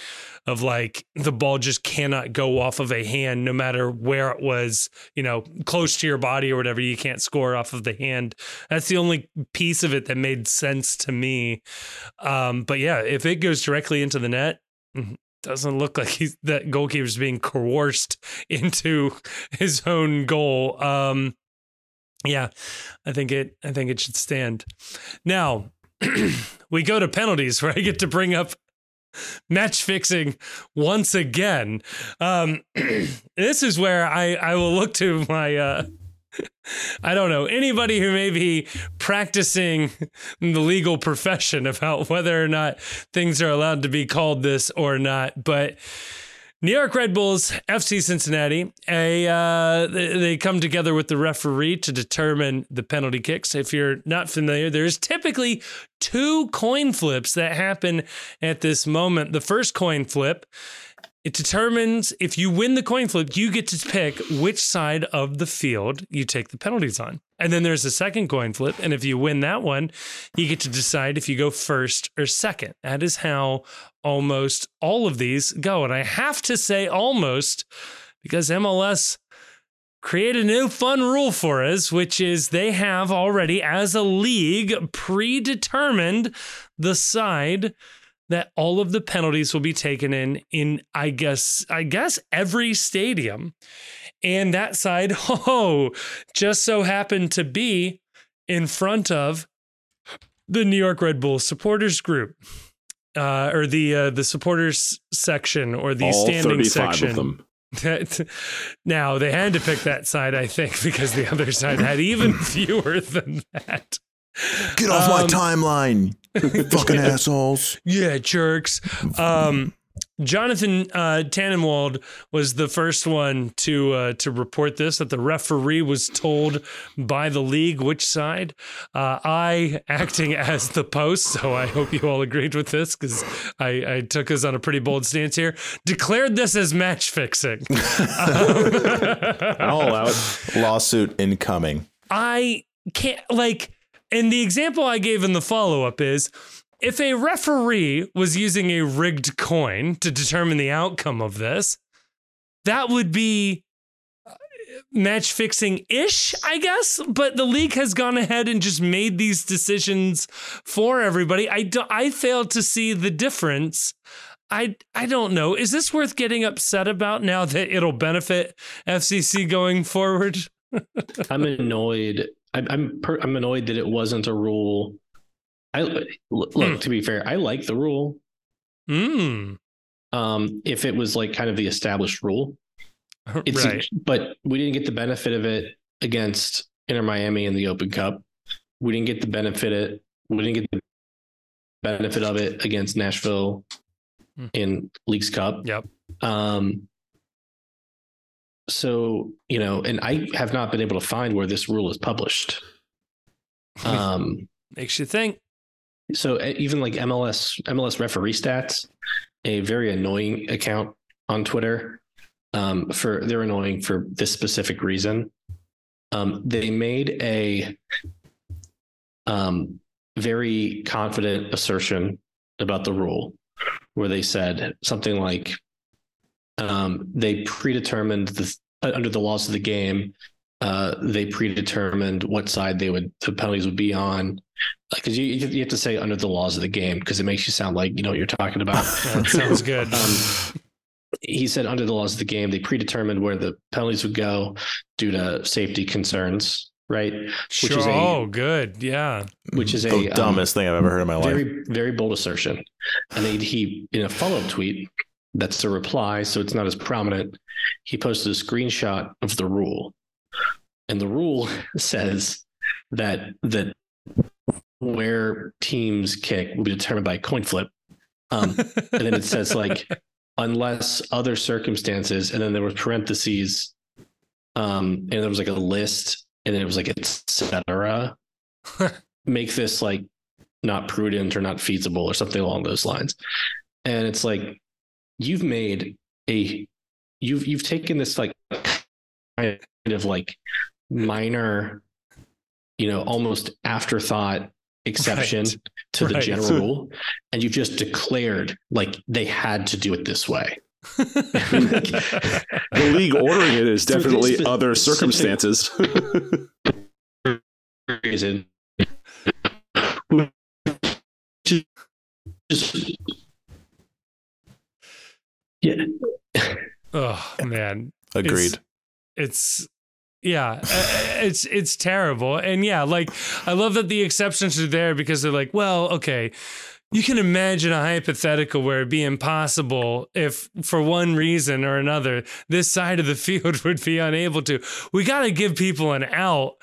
of like the ball just cannot go off of a hand no matter where it was, you know, close to your body or whatever. You can't score off of the hand. That's the only piece of it that made sense to me. Um, but yeah, if it goes directly into the net, mm, doesn't look like he's that goalkeeper's being coerced into his own goal. Um, yeah, I think it. I think it should stand. Now we go to penalties, where I get to bring up match fixing once again. Um, this is where I I will look to my. Uh, I don't know anybody who may be practicing the legal profession about whether or not things are allowed to be called this or not, but. New York Red Bulls, FC Cincinnati, a, uh, they come together with the referee to determine the penalty kicks. If you're not familiar, there's typically two coin flips that happen at this moment. The first coin flip it determines if you win the coin flip, you get to pick which side of the field you take the penalties on. And then there's a second coin flip. And if you win that one, you get to decide if you go first or second. That is how almost all of these go. And I have to say almost because MLS create a new fun rule for us, which is they have already, as a league, predetermined the side that all of the penalties will be taken in in I guess I guess every stadium. And that side, oh, just so happened to be in front of the New York Red Bulls supporters group. Uh, or the uh, the supporters section or the all standing section. now they had to pick that side, I think, because the other side had even fewer than that. Get off um, my timeline, fucking assholes. Yeah, jerks. Um, Jonathan uh, Tannenwald was the first one to uh, to report this that the referee was told by the league which side. Uh, I acting as the post, so I hope you all agreed with this because I, I, took us on a pretty bold stance here. Declared this as match fixing. I'll allow it. Lawsuit incoming. I can't like and the example I gave in the follow up is if a referee was using a rigged coin to determine the outcome of this, that would be uh, match fixing ish, I guess. But the league has gone ahead and just made these decisions for everybody. I, do, I fail to see the difference. I I don't know. Is this worth getting upset about now that it'll benefit FCC going forward? I'm annoyed I, I'm per, I'm annoyed that it wasn't a rule. I look hmm. to be fair, I like the rule. Hmm. Um, if it was like kind of the established rule, it's right. but we didn't get the benefit of it against Inter Miami in the Open Cup. We didn't get the benefit it. We didn't get the benefit of it against Nashville hmm. in Leagues Cup. Yep. Um, so you know and i have not been able to find where this rule is published. Um makes you think. so even like mls mls referee stats a very annoying account on twitter um for they're annoying for this specific reason. Um they made a um very confident assertion about the rule where they said something like um, they predetermined the uh, under the laws of the game. Uh, they predetermined what side they would the penalties would be on because you you have to say under the laws of the game because it makes you sound like you know what you're talking about. that sounds good. Um, he said under the laws of the game they predetermined where the penalties would go due to safety concerns right sure. which is a, oh good yeah which is the a dumbest um, thing i've ever heard in my life very very bold assertion and he in a follow-up tweet that's the reply, so it's not as prominent. He posted a screenshot of the rule. And the rule says that that where teams kick will be determined by coin flip. Um, and then it says like unless other circumstances, and then there was parentheses, um, and there was like a list, and then it was like etc. make this like not prudent or not feasible or something along those lines. And it's like you've made a you've you've taken this like kind of like minor, you know, almost afterthought exception right. to right. the general rule, and you've just declared like they had to do it this way. the league ordering it is definitely other circumstances. reason. Just, yeah. Oh man. Agreed. It's, it's yeah, uh, it's it's terrible. And yeah, like I love that the exceptions are there because they're like, well, okay, you can imagine a hypothetical where it'd be impossible if, for one reason or another, this side of the field would be unable to. We got to give people an out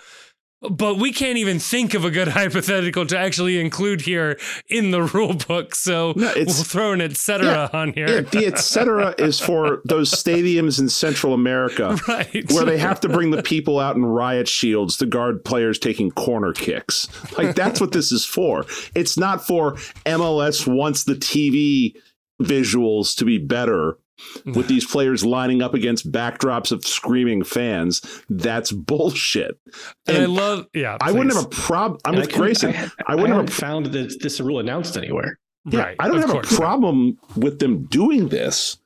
but we can't even think of a good hypothetical to actually include here in the rule book. So no, we'll throw an etc. Yeah, on here. Yeah, the etc. is for those stadiums in Central America right. where they have to bring the people out in riot shields to guard players taking corner kicks. Like that's what this is for. It's not for MLS wants the TV visuals to be better with these players lining up against backdrops of screaming fans. That's bullshit. And, and I love, yeah. I wouldn't have a problem. I'm with Grayson. I, I, wouldn't have found that this rule announced anywhere. Yeah, right, I don't have course. a problem with them doing this,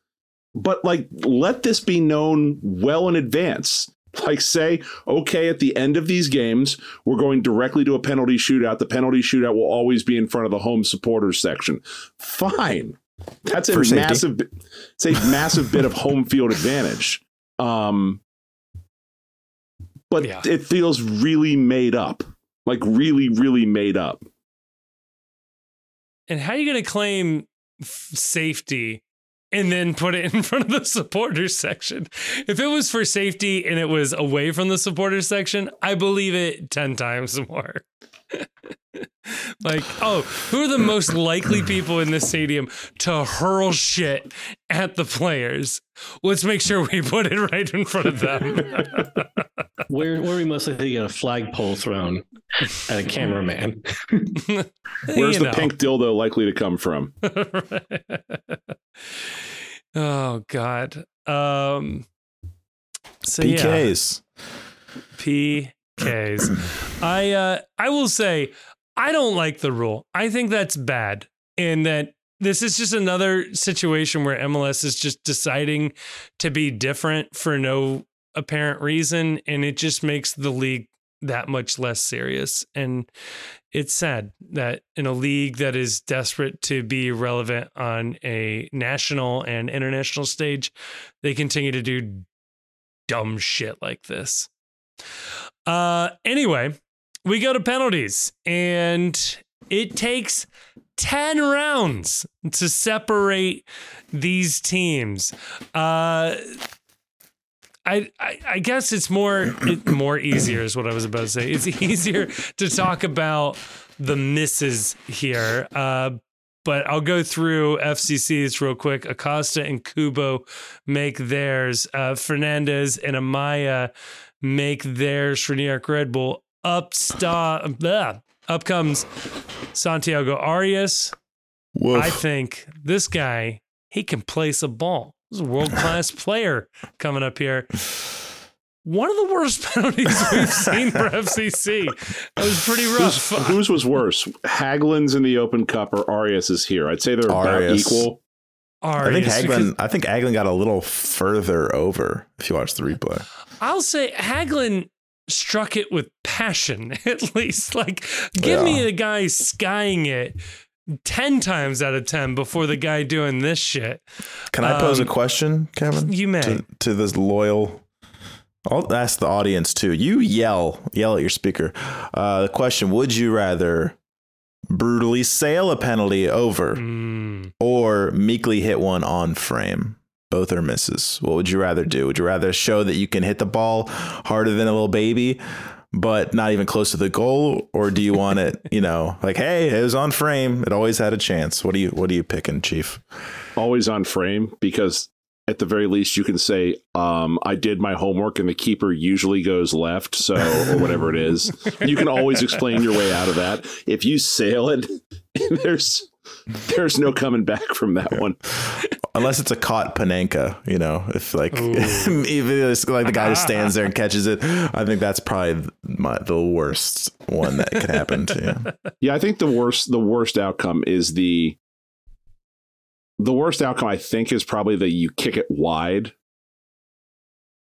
but like, let this be known well in advance. Like, say, okay, at the end of these games, we're going directly to a penalty shootout. The penalty shootout will always be in front of the home supporters section. Fine. That's a massive. It's a massive bit of home field advantage. Um, but yeah. it feels really made up, like really, really made up. And how are you going to claim f- safety and then put it in front of the supporters section? If it was for safety and it was away from the supporters section, I believe it 10 times more. like, oh, who are the most likely people in this stadium to hurl shit at the players? Let's make sure we put it right in front of them. where where are we most likely to get a flagpole thrown at a cameraman? Where's you the know. pink dildo likely to come from? oh God. Um so PKs. Yeah. PKs. I uh I will say I don't like the rule. I think that's bad. And that this is just another situation where MLS is just deciding to be different for no apparent reason. And it just makes the league that much less serious. And it's sad that in a league that is desperate to be relevant on a national and international stage, they continue to do dumb shit like this. Uh, anyway, we go to penalties, and it takes 10 rounds to separate these teams. Uh, I, I, guess it's more it, more easier is what I was about to say. It's easier to talk about the misses here. Uh, but I'll go through FCCs real quick. Acosta and Kubo make theirs. Uh, Fernandez and Amaya make their for New Red Bull up star blah, up comes Santiago Arias. Woof. I think this guy he can place a ball. This is a world class player coming up here. One of the worst penalties we've seen for FCC. That was pretty rough. Who's, whose was worse? Hagglund's in the Open Cup or Arias is here? I'd say they're Arias. about equal. Arias, I think Hagglund. I think Hagglund got a little further over if you watch the replay. I'll say Hagglund struck it with passion, at least. Like, give yeah. me a guy skying it 10 times out of 10 before the guy doing this shit. Can I pose um, a question, Kevin? You may. To, to, this loyal. I'll ask the audience too. You yell, yell at your speaker. Uh, the question Would you rather brutally sail a penalty over mm. or meekly hit one on frame? Both are misses. What would you rather do? Would you rather show that you can hit the ball harder than a little baby, but not even close to the goal, or do you want it? You know, like hey, it was on frame. It always had a chance. What do you What are you picking, Chief? Always on frame because at the very least you can say um, i did my homework and the keeper usually goes left so or whatever it is. You can always explain your way out of that. If you sail it there's there's no coming back from that one. Unless it's a caught Panenka, you know, if like even like the guy who stands there and catches it, I think that's probably my, the worst one that could happen to you. Yeah, I think the worst the worst outcome is the the worst outcome. I think is probably that you kick it wide.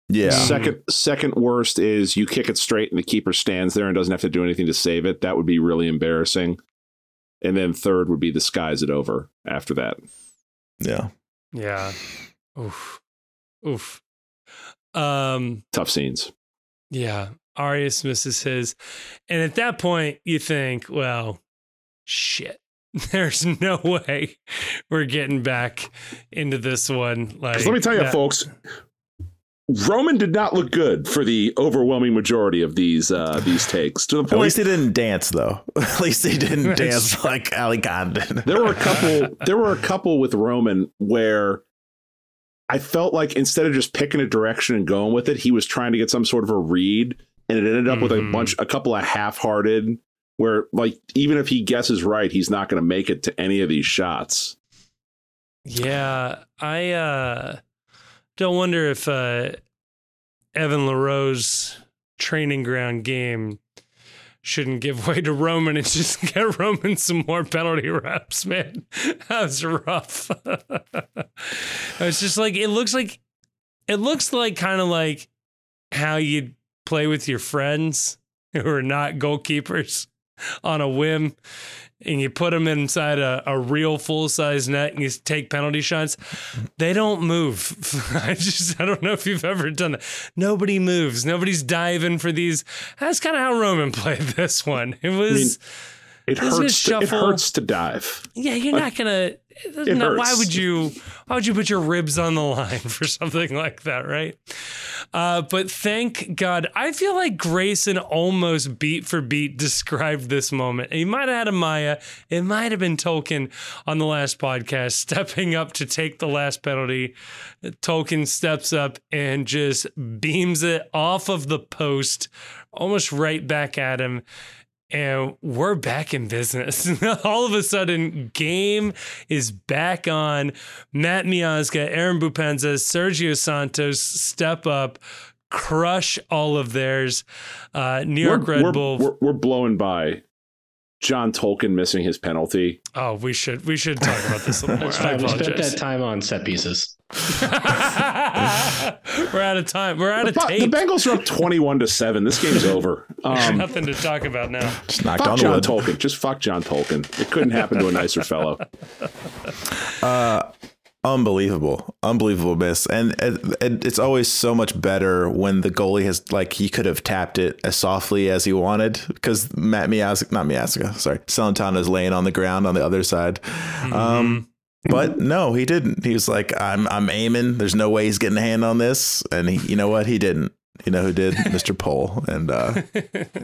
Yeah. Second second worst is you kick it straight and the keeper stands there and doesn't have to do anything to save it. That would be really embarrassing. And then third would be the skies it over after that. Yeah. Yeah. Oof. Oof. Um tough scenes. Yeah. Arias misses his. And at that point you think, well, shit. There's no way we're getting back into this one. Like let me tell you, that, folks, Roman did not look good for the overwhelming majority of these uh, these takes. To the point, at least he didn't dance though. At least he didn't dance like Ali Condon. there were a couple. There were a couple with Roman where I felt like instead of just picking a direction and going with it, he was trying to get some sort of a read, and it ended up mm-hmm. with a mm-hmm. bunch, a couple of half-hearted. Where like even if he guesses right, he's not going to make it to any of these shots. Yeah, I. uh don't wonder if uh, Evan Louro training ground game shouldn't give way to Roman and just get Roman some more penalty reps, man. That was rough. it's just like it looks like it looks like kind of like how you'd play with your friends who are not goalkeepers on a whim and you put them inside a, a real full size net and you take penalty shots, they don't move. I just I don't know if you've ever done that. Nobody moves. Nobody's diving for these. That's kind of how Roman played this one. It was. I mean, it, hurts. To, it hurts to dive. Yeah, you're not gonna no, why would you why would you put your ribs on the line for something like that right? Uh, but thank god i feel like grayson almost beat for beat described this moment. He might have had a Maya. it might have been tolkin on the last podcast stepping up to take the last penalty. Tolkin steps up and just beams it off of the post almost right back at him and we're back in business. All of a sudden, game is back on. Matt Miazga, Aaron Boupendza, Sergio Santos step up, crush all of theirs. Uh, New York we're, Red we're, Bull. We're, we're blowing by John Tolkin missing his penalty. Oh, we should we should talk about this a little more. I We spent that time on set pieces. We're out of time. We're out of the, tape. The Bengals are up twenty-one to seven. This game's over. Um, Nothing to talk about now. Just knocked fuck on John wood. Tolkin. Just fuck John Tolkin. It couldn't happen to a nicer fellow. Uh, unbelievable. Unbelievable miss. And it, it, it's always so much better when the goalie has like he could have tapped it as softly as he wanted because matt Miazga, not Miazga, sorry is laying on the ground on the other side. Mm-hmm. um but no he didn't. He was like i'm i'm aiming. There's no way he's getting a hand on this. And he, you know what? He didn't you know who did mr Pohl and uh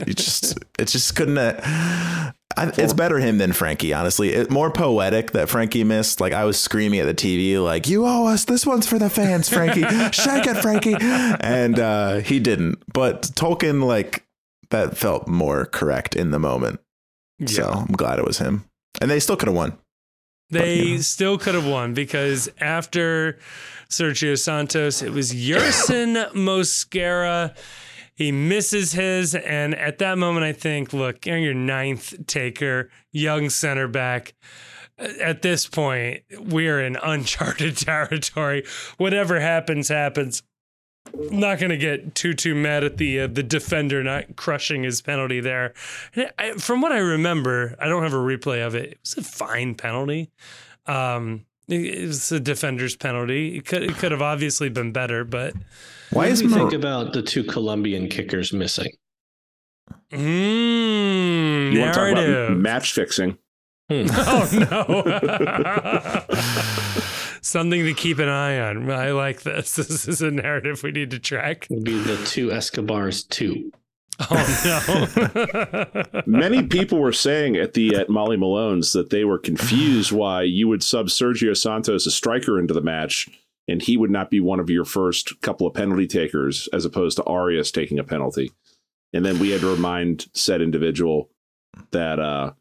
he just it just couldn't uh, I, it's better him than Frankie, honestly. It, more poetic that Frankie missed. Like I was screaming at the TV, like "You owe us. This one's for the fans, Frankie. Shake it, Frankie." And uh, he didn't. But Tolkin, like that, felt more correct in the moment. Yeah. So I'm glad it was him. And they still could have won. They but, you know. still could have won because after Sergio Santos, it was Yerson Mosquera he misses his, and at that moment, I think, look, you're your ninth taker, young center back. At this point, we're in uncharted territory. Whatever happens, happens. I'm not going to get too too mad at the uh, the defender not crushing his penalty there. I, from what I remember, I don't have a replay of it. It was a fine penalty. Um, it was a defender's penalty. It could it could have obviously been better, but why is you Mar- think about the two Colombian kickers missing? Mm, you narrative. want to talk about match fixing? Hmm. oh no! Something to keep an eye on. I like this. This is a narrative we need to track. It'll be the two Escobars two. Oh no! Many people were saying at the at Molly Malone's that they were confused why you would sub Sergio Santos, a striker, into the match and he would not be one of your first couple of penalty takers as opposed to Arias taking a penalty. And then we had to remind said individual that uh,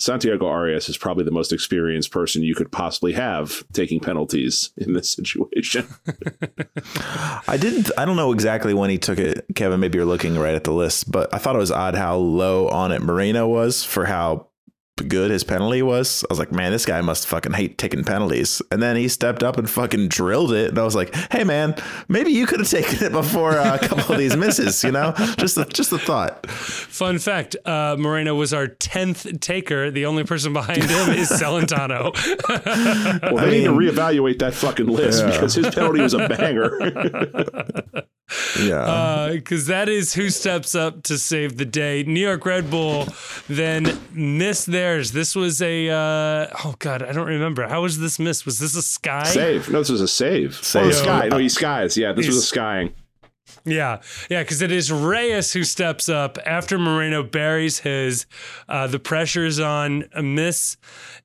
Santiago Arias is probably the most experienced person you could possibly have taking penalties in this situation. I didn't. I don't know exactly when he took it, Kevin. Maybe you're looking right at the list, but I thought it was odd how low on it Moreno was for how good his penalty was. I was like, man, this guy must fucking hate taking penalties. And then he stepped up and fucking drilled it. And I was like, hey, man, maybe you could have taken it before uh, a couple of these misses. You know, just a, just a thought. Fun fact: uh, Moreno was our tenth taker. The only person behind him is Celentano. well, they I mean, need to reevaluate that fucking list yeah. because his penalty was a banger. Yeah. Because uh, that is who steps up to save the day. New York Red Bull then missed theirs. This was a, uh, oh God, I don't remember. How was this missed? Was this a sky? Save. No, this was a save. Save. Oh, sky. No, he skies. Yeah, this He's, was a skying. Yeah, yeah, because it is Reyes who steps up after Moreno buries his. Uh, the pressure's on a miss,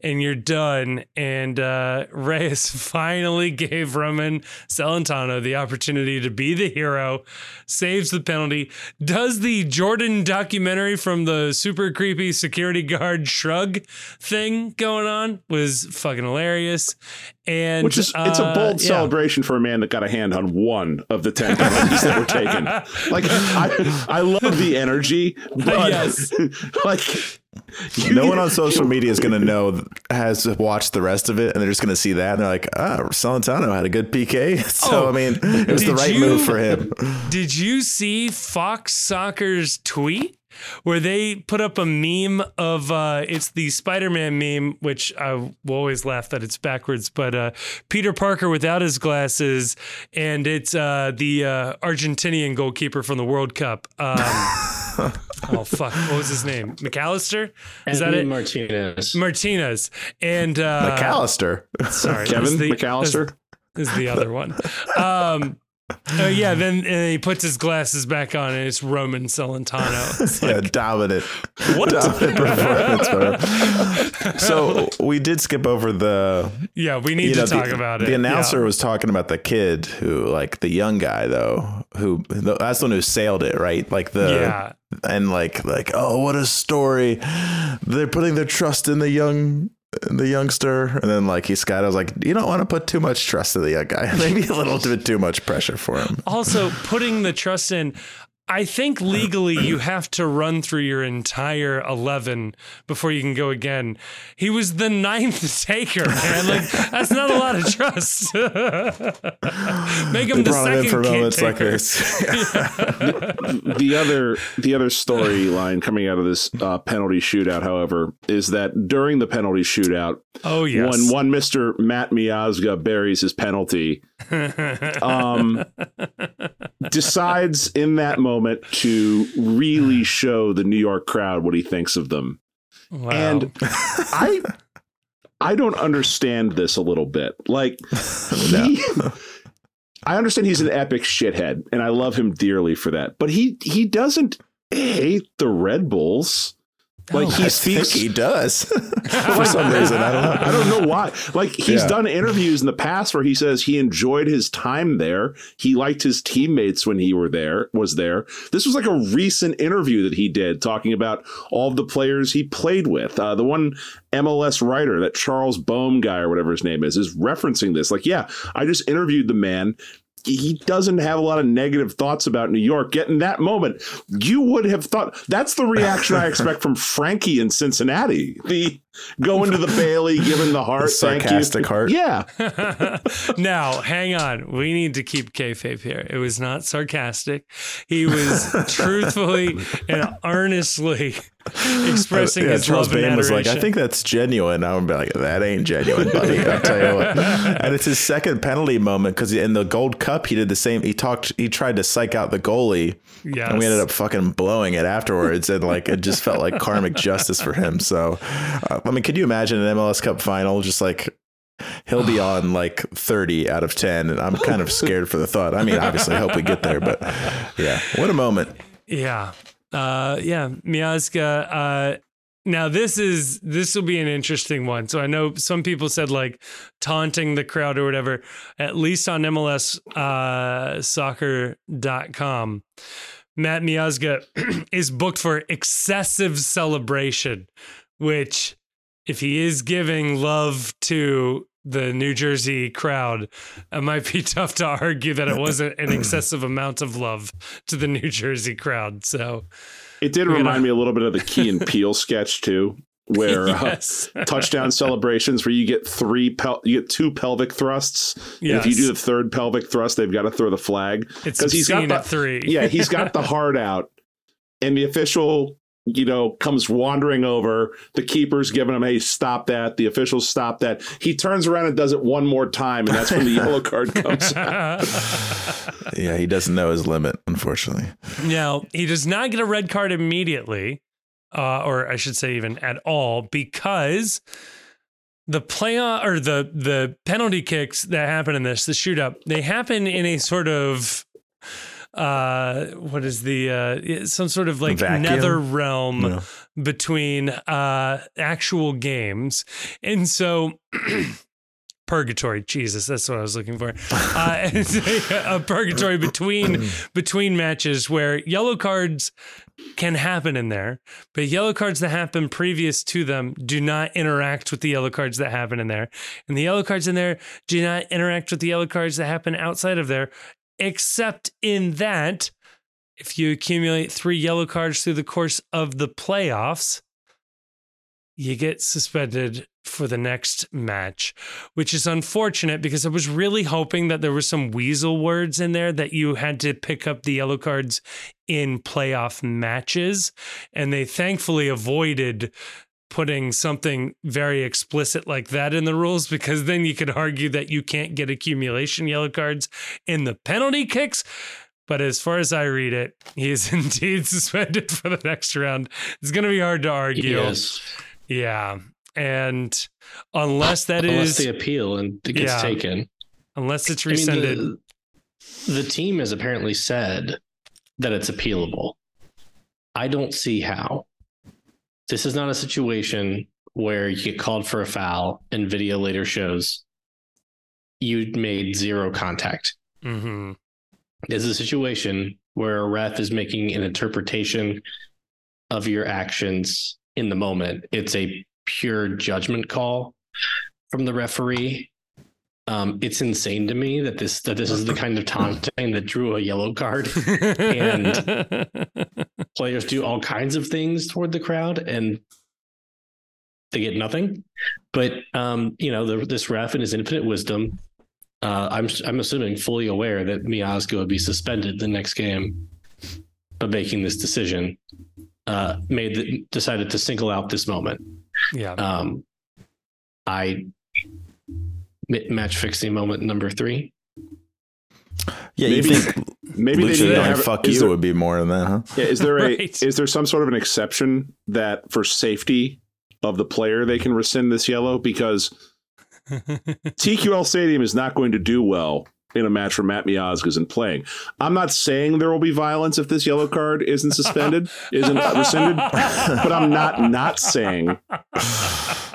and you're done. And uh, Reyes finally gave Roman Celentano the opportunity to be the hero, saves the penalty, does the Jordan documentary from the super creepy security guard shrug thing going on was fucking hilarious. And which is it's a uh, bold yeah. celebration for a man that got a hand on one of the ten penalties that were taken. Like I, I love the energy, but yes. like no one on social media is going to know has watched the rest of it, and they're just going to see that, and they're like, "Ah, oh, Celentano had a good PK." So oh, I mean, it was the right you, move for him. Did you see Fox Soccer's tweet? Where they put up a meme of uh, it's the Spider-Man meme, which I will always laugh that it's backwards, but uh, Peter Parker without his glasses, and it's uh, the uh, Argentinian goalkeeper from the World Cup. Um, oh fuck, what was his name? McAllister? Is Anthony that it? Martinez. Martinez and uh, McAllister. Sorry, Kevin the, McAllister is the other one. Um, uh, yeah, then uh, he puts his glasses back on, and it's Roman Celentano. It's yeah, dominant. What? Dominant performance. so we did skip over the. Yeah, we need to know, talk the, about it. The announcer yeah. was talking about the kid who, like the young guy though, who that's the one who sailed it, right? Like the yeah. And like, like, oh, what a story! They're putting their trust in the young the youngster, and then like he Scott, I was like, you don't want to put too much trust in the young guy. Maybe a little bit too much pressure for him. Also, putting the trust in. I think legally you have to run through your entire 11 before you can go again. He was the ninth taker, man. Like, that's not a lot of trust. Make him they the second for moments taker. like this. the, the, other, the other storyline coming out of this uh, penalty shootout, however, is that during the penalty shootout, oh yes, when one Mister Matt Miazga buries his penalty, um, decides in that moment to really show the New York crowd what he thinks of them. Wow. And I I don't understand this a little bit. Like he I understand he's an epic shithead and I love him dearly for that. But he he doesn't hate the Red Bulls. Like he speaks, he does for some reason. I don't know. I don't know why. Like he's yeah. done interviews in the past where he says he enjoyed his time there. He liked his teammates when he were there. Was there? This was like a recent interview that he did talking about all the players he played with. Uh, the one MLS writer, that Charles Boehm guy or whatever his name is, is referencing this. Like, yeah, I just interviewed the man he doesn't have a lot of negative thoughts about New York. Yet in that moment, you would have thought that's the reaction I expect from Frankie in Cincinnati. The going to the Bailey, giving the heart, the sarcastic heart. Yeah. now, hang on. We need to keep kayfabe here. It was not sarcastic. He was truthfully and earnestly expressing uh, yeah, his Charles love Boehm was like, I think that's genuine. I would be like, that ain't genuine, buddy. I'll tell you what. And it's his second penalty moment because in the Gold Cup, he did the same. He talked, he tried to psych out the goalie. Yes. And we ended up fucking blowing it afterwards. And like, it just felt like karmic justice for him. So, uh, I mean, could you imagine an MLS Cup final just like he'll be on like 30 out of 10 and i'm kind of scared for the thought i mean obviously i hope we get there but yeah what a moment yeah uh, yeah, Miazga. Uh, now this is this will be an interesting one. So I know some people said like taunting the crowd or whatever. At least on MLS uh, soccer.com, Matt Miazga is booked for excessive celebration, which if he is giving love to the New Jersey crowd, it might be tough to argue that it wasn't an excessive amount of love to the New Jersey crowd. So it did remind gonna... me a little bit of the Key and Peele sketch too, where uh, yes. uh, touchdown celebrations where you get three pel- you get two pelvic thrusts. Yes. if you do the third pelvic thrust, they've got to throw the flag because he's got the three. yeah, he's got the heart out, and the official you know, comes wandering over. The keeper's giving him, hey, stop that. The officials stop that. He turns around and does it one more time, and that's when the yellow card comes out. yeah, he doesn't know his limit, unfortunately. Now, he does not get a red card immediately, uh, or I should say, even at all, because the playoff or the the penalty kicks that happen in this, the shootout, they happen in a sort of uh what is the uh some sort of like Vacuum? nether realm no. between uh actual games and so purgatory jesus that's what i was looking for uh a, a purgatory between between matches where yellow cards can happen in there but yellow cards that happen previous to them do not interact with the yellow cards that happen in there and the yellow cards in there do not interact with the yellow cards that happen outside of there except in that if you accumulate three yellow cards through the course of the playoffs, you get suspended for the next match, which is unfortunate because I was really hoping that there were some weasel words in there that you had to pick up the yellow cards in playoff matches. And they thankfully avoided putting something very explicit like that in the rules because then you could argue that you can't get accumulation yellow cards in the penalty kicks. But as far as I read it, he is indeed suspended for the next round. It's going to be hard to argue. Yes. Yeah. And unless that unless is the appeal and it gets yeah, taken, unless it's rescinded. I mean, the, the team has apparently said that it's appealable. I don't see how. This is not a situation where you get called for a foul and video later shows you made zero contact. Mm-hmm. This is a situation where a ref is making an interpretation of your actions in the moment. It's a pure judgment call from the referee. Um, it's insane to me that this that this is the kind of taunting that drew a yellow card, and players do all kinds of things toward the crowd, and they get nothing. But um, you know, the, this ref in his infinite wisdom, uh, I'm I'm assuming fully aware that Miazga would be suspended the next game, but making this decision, uh, made the, decided to single out this moment. Yeah. Um, I match fixing moment number three. Yeah, maybe, you think maybe Lucha they have, fuck you there, would be more than that, huh? Yeah, is there a is there some sort of an exception that for safety of the player they can rescind this yellow because TQL Stadium is not going to do well in a match where Matt Miazga isn't playing. I'm not saying there will be violence if this yellow card isn't suspended, isn't rescinded, but I'm not not saying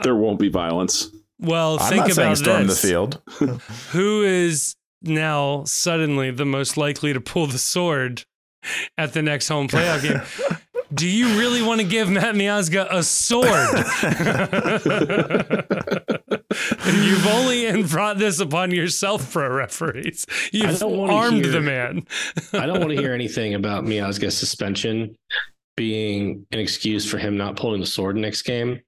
there won't be violence. Well, I'm think about storm this. the field. Who is now suddenly the most likely to pull the sword at the next home playoff game? Do you really want to give Matt Miazga a sword? You've only brought this upon yourself, pro referees. You've armed hear, the man. I don't want to hear anything about Miazga's suspension being an excuse for him not pulling the sword next game.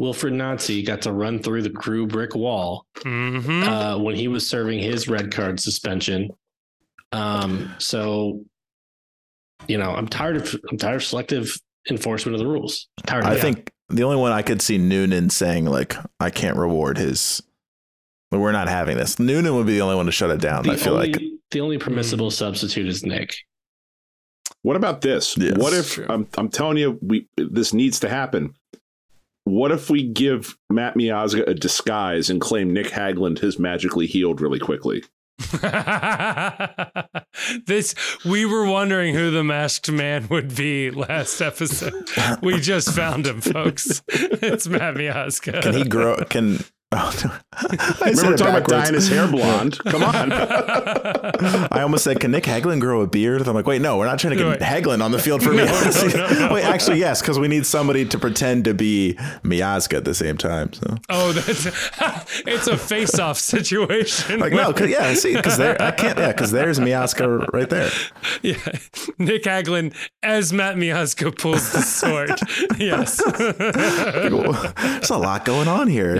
Wilfried Nancy got to run through the crew brick wall mm-hmm. uh, when he was serving his red card suspension. Um, so, you know, I'm tired of I'm tired of selective enforcement of the rules. tired. I think the only one I could see Noonan saying like, "I can't reward his." We're not having this. Noonan would be the only one to shut it down. The I feel only, like the only permissible mm. substitute is Nick. What about this? Yes, what if I'm, I'm telling you we this needs to happen? What if we give Matt Miazga a disguise and claim Nick Hagglund has magically healed really quickly? this we were wondering who the masked man would be last episode. We just found him, folks. It's Matt Miazga. Can he grow? Can no. I Remember talking about dyeing his hair blonde? Come on. I almost said, "Can Nick Hagglund grow a beard?" I'm like, "Wait, no, we're not trying to get Hagglund on the field for no, Miazga." No, no, Wait, actually, yes, because we need somebody to pretend to be Miazga at the same time. So. Oh, that's it's a face-off situation. like no, yeah, see, because there, I can't, yeah, because there's Miazga right there. Yeah, Nick Hagglund as Matt Miazga pulls the sword. yes, there's a lot going on here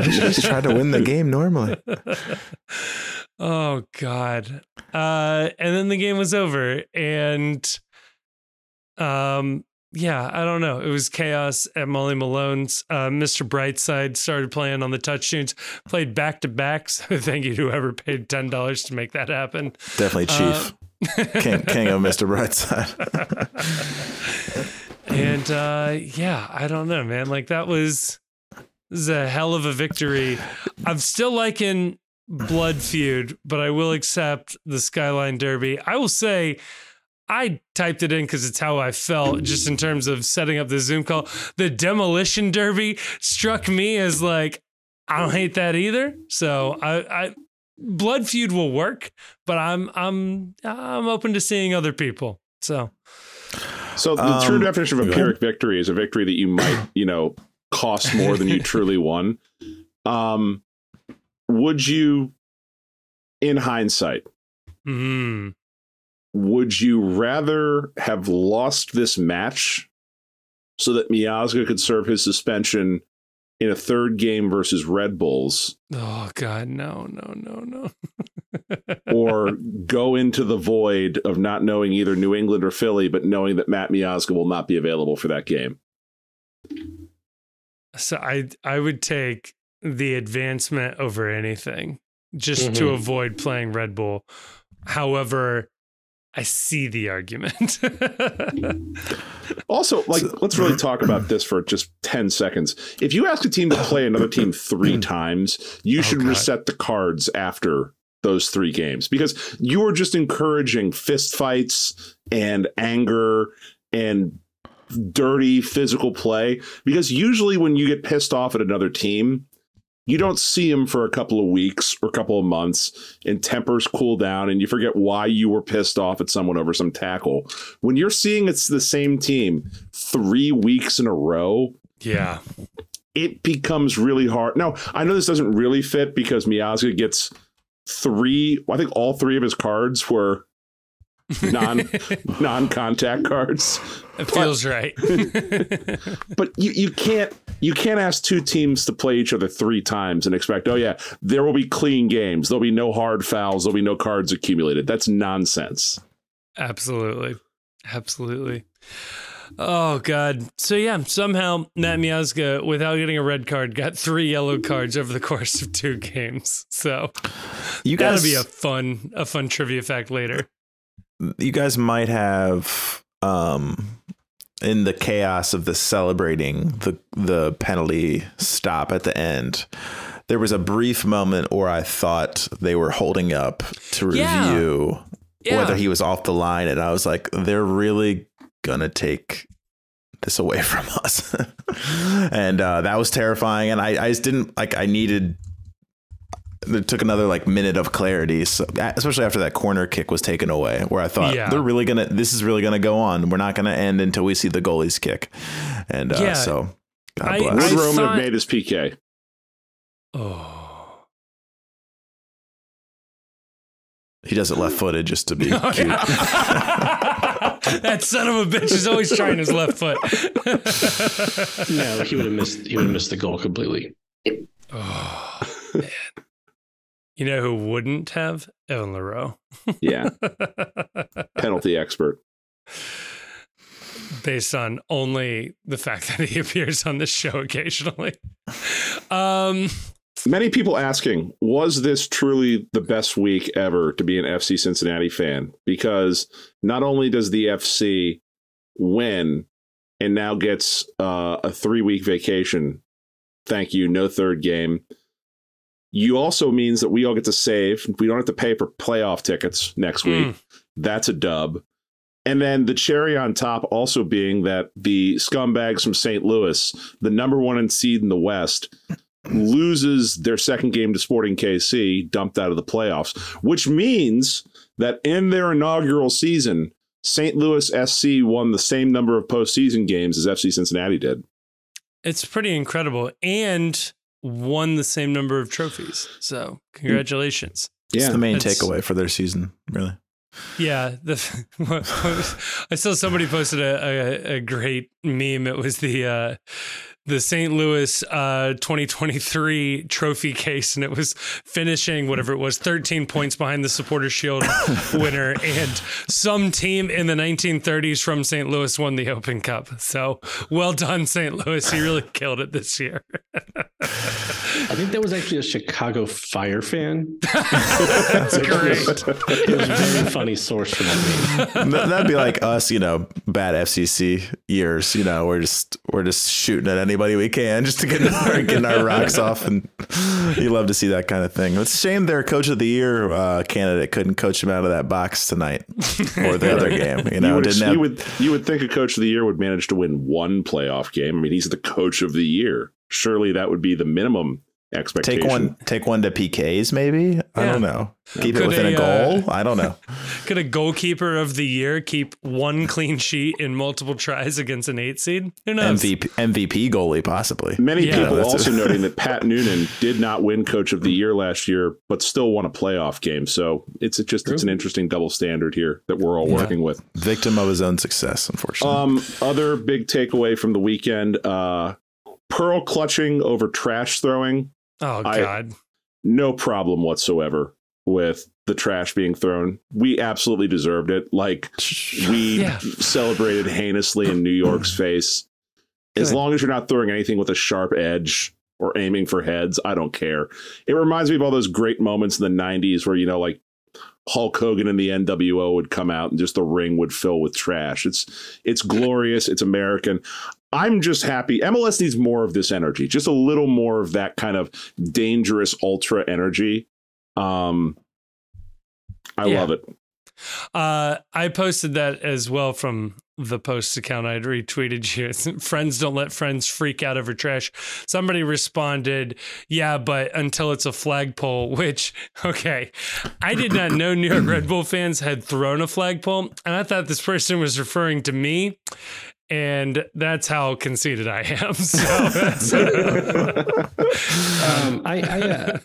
try to win the game normally. oh God. Uh, and then the game was over, and um, yeah, I don't know. It was chaos at Molly Malone's. Uh, Mr. Brightside started playing on the touch tunes, played back to back. So thank you to whoever paid ten dollars to make that happen. Definitely Chief. Uh, king, king of Mr. Brightside. and uh, yeah, I don't know, man. Like that was this is a hell of a victory. I'm still liking Blood Feud, but I will accept the Skyline Derby. I will say, I typed it in because it's how I felt, just in terms of setting up the Zoom call. The Demolition Derby struck me as like, I don't hate that either. So I, I Blood Feud will work, but I'm I'm I'm open to seeing other people. So so the um, true definition of a Pyrrhic victory is a victory that you might, you know, cost more than you truly won. Um, would you, in hindsight, mm. would you rather have lost this match so that Miazga could serve his suspension in a third game versus Red Bulls? Oh God, no, no, no, no. or go into the void of not knowing either New England or Philly, but knowing that Matt Miazga will not be available for that game. So I I would take the advancement over anything just mm-hmm. to avoid playing Red Bull. However, I see the argument. also, like, let's really talk about this for just 10 seconds. If you ask a team to play another team three times, you oh, should God. reset the cards after those three games because you are just encouraging fist fights and anger and dirty physical play because usually when you get pissed off at another team, you don't see them for a couple of weeks or a couple of months and tempers cool down and you forget why you were pissed off at someone over some tackle. When you're seeing it's the same team 3 weeks in a row, yeah. It becomes really hard. Now, I know this doesn't really fit because Miazga gets three, I think all three of his cards were non non contact cards. It but, feels right. but you, you can't you can't ask two teams to play each other three times and expect, oh yeah, there will be clean games. There'll be no hard fouls. There'll be no cards accumulated. That's nonsense. Absolutely. Absolutely. Oh God! So yeah, somehow Matt hmm. Miazga, without getting a red card, got three yellow cards over the course of two games. So you guys, that'll be a fun, a fun trivia fact later you guys might have um in the chaos of the celebrating the the penalty stop at the end there was a brief moment where I thought they were holding up to review yeah. Yeah. whether he was off the line and I was like they're really gonna take this away from us and uh, that was terrifying and I, I just didn't like I needed it took another like minute of clarity, so, especially after that corner kick was taken away, where I thought yeah. they're really gonna, this is really gonna go on. We're not gonna end until we see the goalie's kick, and uh, yeah. so God I, bless. Would Roman thought... have made his PK? Oh, he does it left footed just to be oh, cute. that son of a bitch is always trying his left foot. no, he would have missed. He would have missed the goal completely. Oh man. You know who wouldn't have? Evan Louro. yeah. Penalty expert. Based on only the fact that he appears on this show occasionally. Um, Many people asking, was this truly the best week ever to be an FC Cincinnati fan? Because not only does the FC win and now gets uh, a three week vacation, thank you, no third game you also means that we all get to save. We don't have to pay for playoff tickets next week. Mm. That's a dub. And then the cherry on top also being that the scumbags from St. Louis, the number one in seed in the West, loses their second game to Sporting KC, dumped out of the playoffs, which means that in their inaugural season, St. Louis SC won the same number of postseason games as FC Cincinnati did. It's pretty incredible. And won the same number of trophies. So congratulations. Yeah. It's the main takeaway for their season, really. Yeah, the I saw somebody posted a, a, a great meme. It was the uh, the St. Louis uh, 2023 trophy case, and it was finishing whatever it was, 13 points behind the Supporter Shield winner, and some team in the 1930s from St. Louis won the Open Cup. So well done, St. Louis! You really killed it this year. I think that was actually a Chicago Fire fan. That's great. It was a very funny source for that. That'd be like us, you know, bad FCC years. You know, we're just we're just shooting at anybody we can just to get our, getting our rocks off, and you love to see that kind of thing. It's a shame their coach of the year uh, candidate couldn't coach him out of that box tonight or the other game. You know, you would, didn't have, you would you would think a coach of the year would manage to win one playoff game. I mean, he's the coach of the year. Surely that would be the minimum expectation. Take one, take one to PKs, maybe. Yeah. I don't know. Keep Could it within a, a goal. Uh, I don't know. Could a goalkeeper of the year keep one clean sheet in multiple tries against an eight seed? Who knows? MVP, MVP goalie, possibly. Many yeah. people also noting that Pat Noonan did not win Coach of the Year last year, but still won a playoff game. So it's just True. it's an interesting double standard here that we're all yeah. working with. Victim of his own success, unfortunately. Um, other big takeaway from the weekend: uh, pearl clutching over trash throwing Oh God. I, no problem whatsoever with the trash being thrown. We absolutely deserved it. Like we yeah. celebrated heinously in New York's face. As long as you're not throwing anything with a sharp edge or aiming for heads, I don't care. It reminds me of all those great moments in the 90s where, you know, like Hulk Hogan and the NWO would come out and just the ring would fill with trash. It's it's glorious. It's American. I'm just happy. MLS needs more of this energy, just a little more of that kind of dangerous ultra energy. Um, I yeah. love it. Uh, I posted that as well from the post account. I'd retweeted you. friends don't let friends freak out over trash. Somebody responded, "Yeah, but until it's a flagpole." Which, okay, I did not know New York Red Bull fans had thrown a flagpole, and I thought this person was referring to me and that's how conceited I am. So um, I I, uh,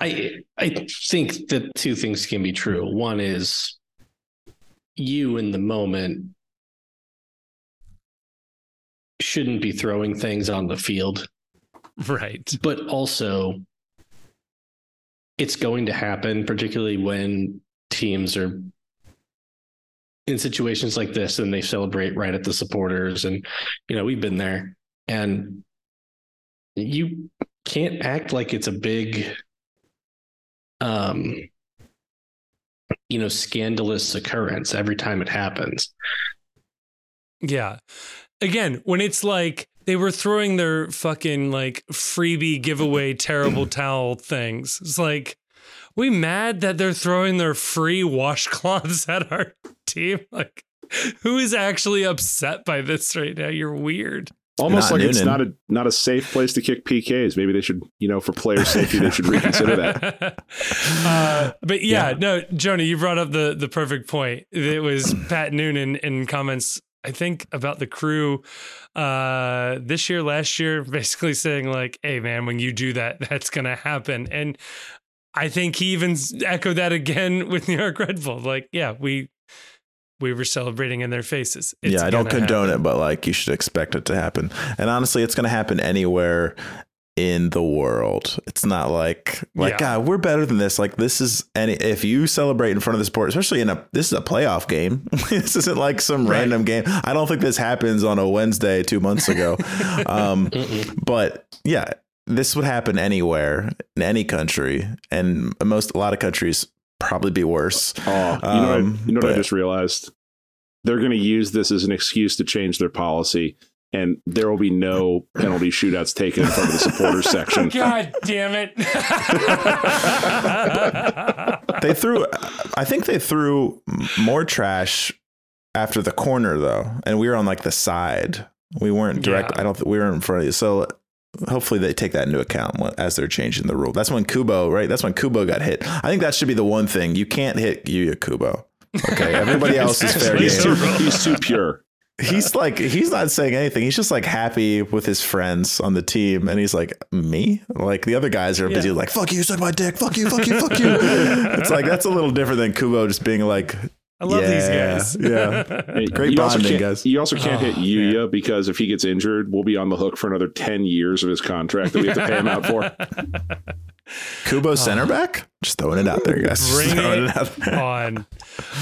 I I think that two things can be true. One is you in the moment shouldn't be throwing things on the field, right? But also, it's going to happen, particularly when teams are in situations like this and they celebrate right at the supporters and you know we've been there. And you can't act like it's a big um you know scandalous occurrence every time it happens. Yeah. Again when it's like they were throwing their fucking like freebie giveaway terrible towel things it's like we mad that they're throwing their free washcloths at our team? Like, who is actually upset by this right now? You're weird. Almost not like Noonan. it's not a not a safe place to kick PKs. Maybe they should, you know, for player safety, they should reconsider that. Uh, but yeah, yeah, no, Jonah, you brought up the the perfect point. It was Pat Noonan in comments I think about the crew uh, this year, last year, basically saying like, "Hey, man, when you do that, that's gonna happen." And I think he even echoed that again with New York Red Bull. Like, yeah, we we were celebrating in their faces. It's yeah, I don't condone happen. it, but like you should expect it to happen. And honestly, it's going to happen anywhere in the world. It's not like like yeah. God, we're better than this. Like this is any if you celebrate in front of the sport, especially in a this is a playoff game. this isn't like some right. random game. I don't think this happens on a Wednesday two months ago. um, but yeah, this would happen anywhere in any country, and most a lot of countries probably be worse. Oh, you know, um, what, you know but, what I just realized? They're going to use this as an excuse to change their policy, and there will be no penalty shootouts taken in front of the supporters section. God damn it! they threw. I think they threw more trash after the corner though, and we were on like the side. We weren't direct. Yeah. I don't. Think we were in front of you. So hopefully they take that into account as they're changing the rule. That's when Kubo, right? That's when Kubo got hit. I think that should be the one thing you can't hit Yuya Kubo. Okay, everybody else is fair he's game. Too, he's too pure. He's like he's not saying anything. He's just like happy with his friends on the team, and he's like me. Like the other guys are yeah. busy like fuck you, suck my dick, fuck you, fuck you, fuck you. it's like that's a little different than Kubo just being like I love yeah, these guys. Yeah. Great you bonding, guys. You also can't oh, hit Yuya man. because if he gets injured, we'll be on the hook for another 10 years of his contract that we have to pay him out for. Kubo oh. center back? Just throwing it out there, guys. Bring it, it on.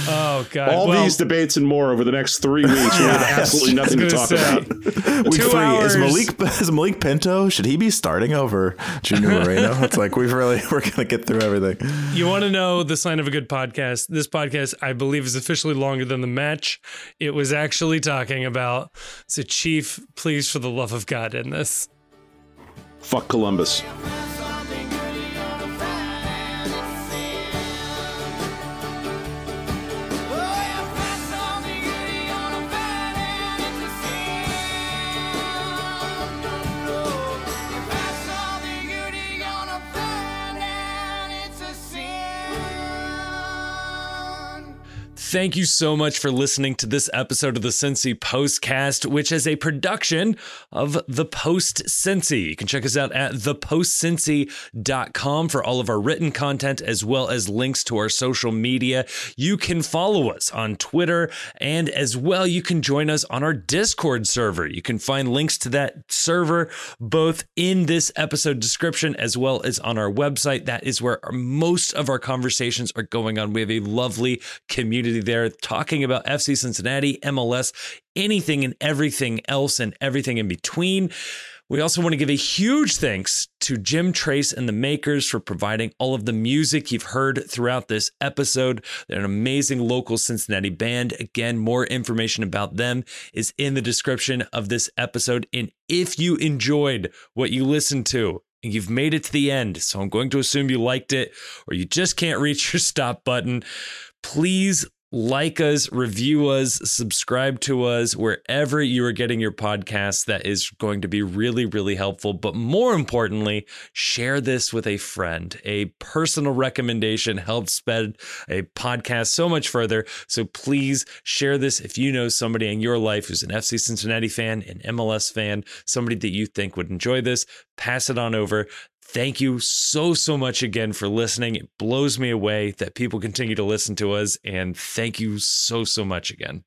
Oh god! All well, these debates and more over the next three weeks. We have absolutely nothing to talk say, about. Week three hours. is Malik is Malik Pinto. Should he be starting over Junior Moreno? it's like we've really we're gonna get through everything. You want to know the sign of a good podcast? This podcast, I believe, is officially longer than the match. It was actually talking about So, chief. Please, for the love of God, in this. Fuck Columbus. Thank you so much for listening to this episode of the Cincy Postcast, which is a production of The Post Cincy. You can check us out at thepostcincy.com for all of our written content as well as links to our social media. You can follow us on Twitter and as well you can join us on our Discord server. You can find links to that server both in this episode description as well as on our website. That is where most of our conversations are going on. We have a lovely community there talking about FC Cincinnati, MLS, anything and everything else and everything in between. We also want to give a huge thanks to Jim Trace and the Makers for providing all of the music you've heard throughout this episode. They're an amazing local Cincinnati band. Again, more information about them is in the description of this episode. And if you enjoyed what you listened to, and you've made it to the end, so I'm going to assume you liked it, or you just can't reach your stop button, please like us, review us, subscribe to us wherever you are getting your podcasts. That is going to be really, really helpful. But more importantly, share this with a friend. A personal recommendation helps spread a podcast so much further. So please share this if you know somebody in your life who's an FC Cincinnati fan, an MLS fan, somebody that you think would enjoy this. Pass it on over. Thank you so, so much again for listening. It blows me away that people continue to listen to us. And thank you so, so much again.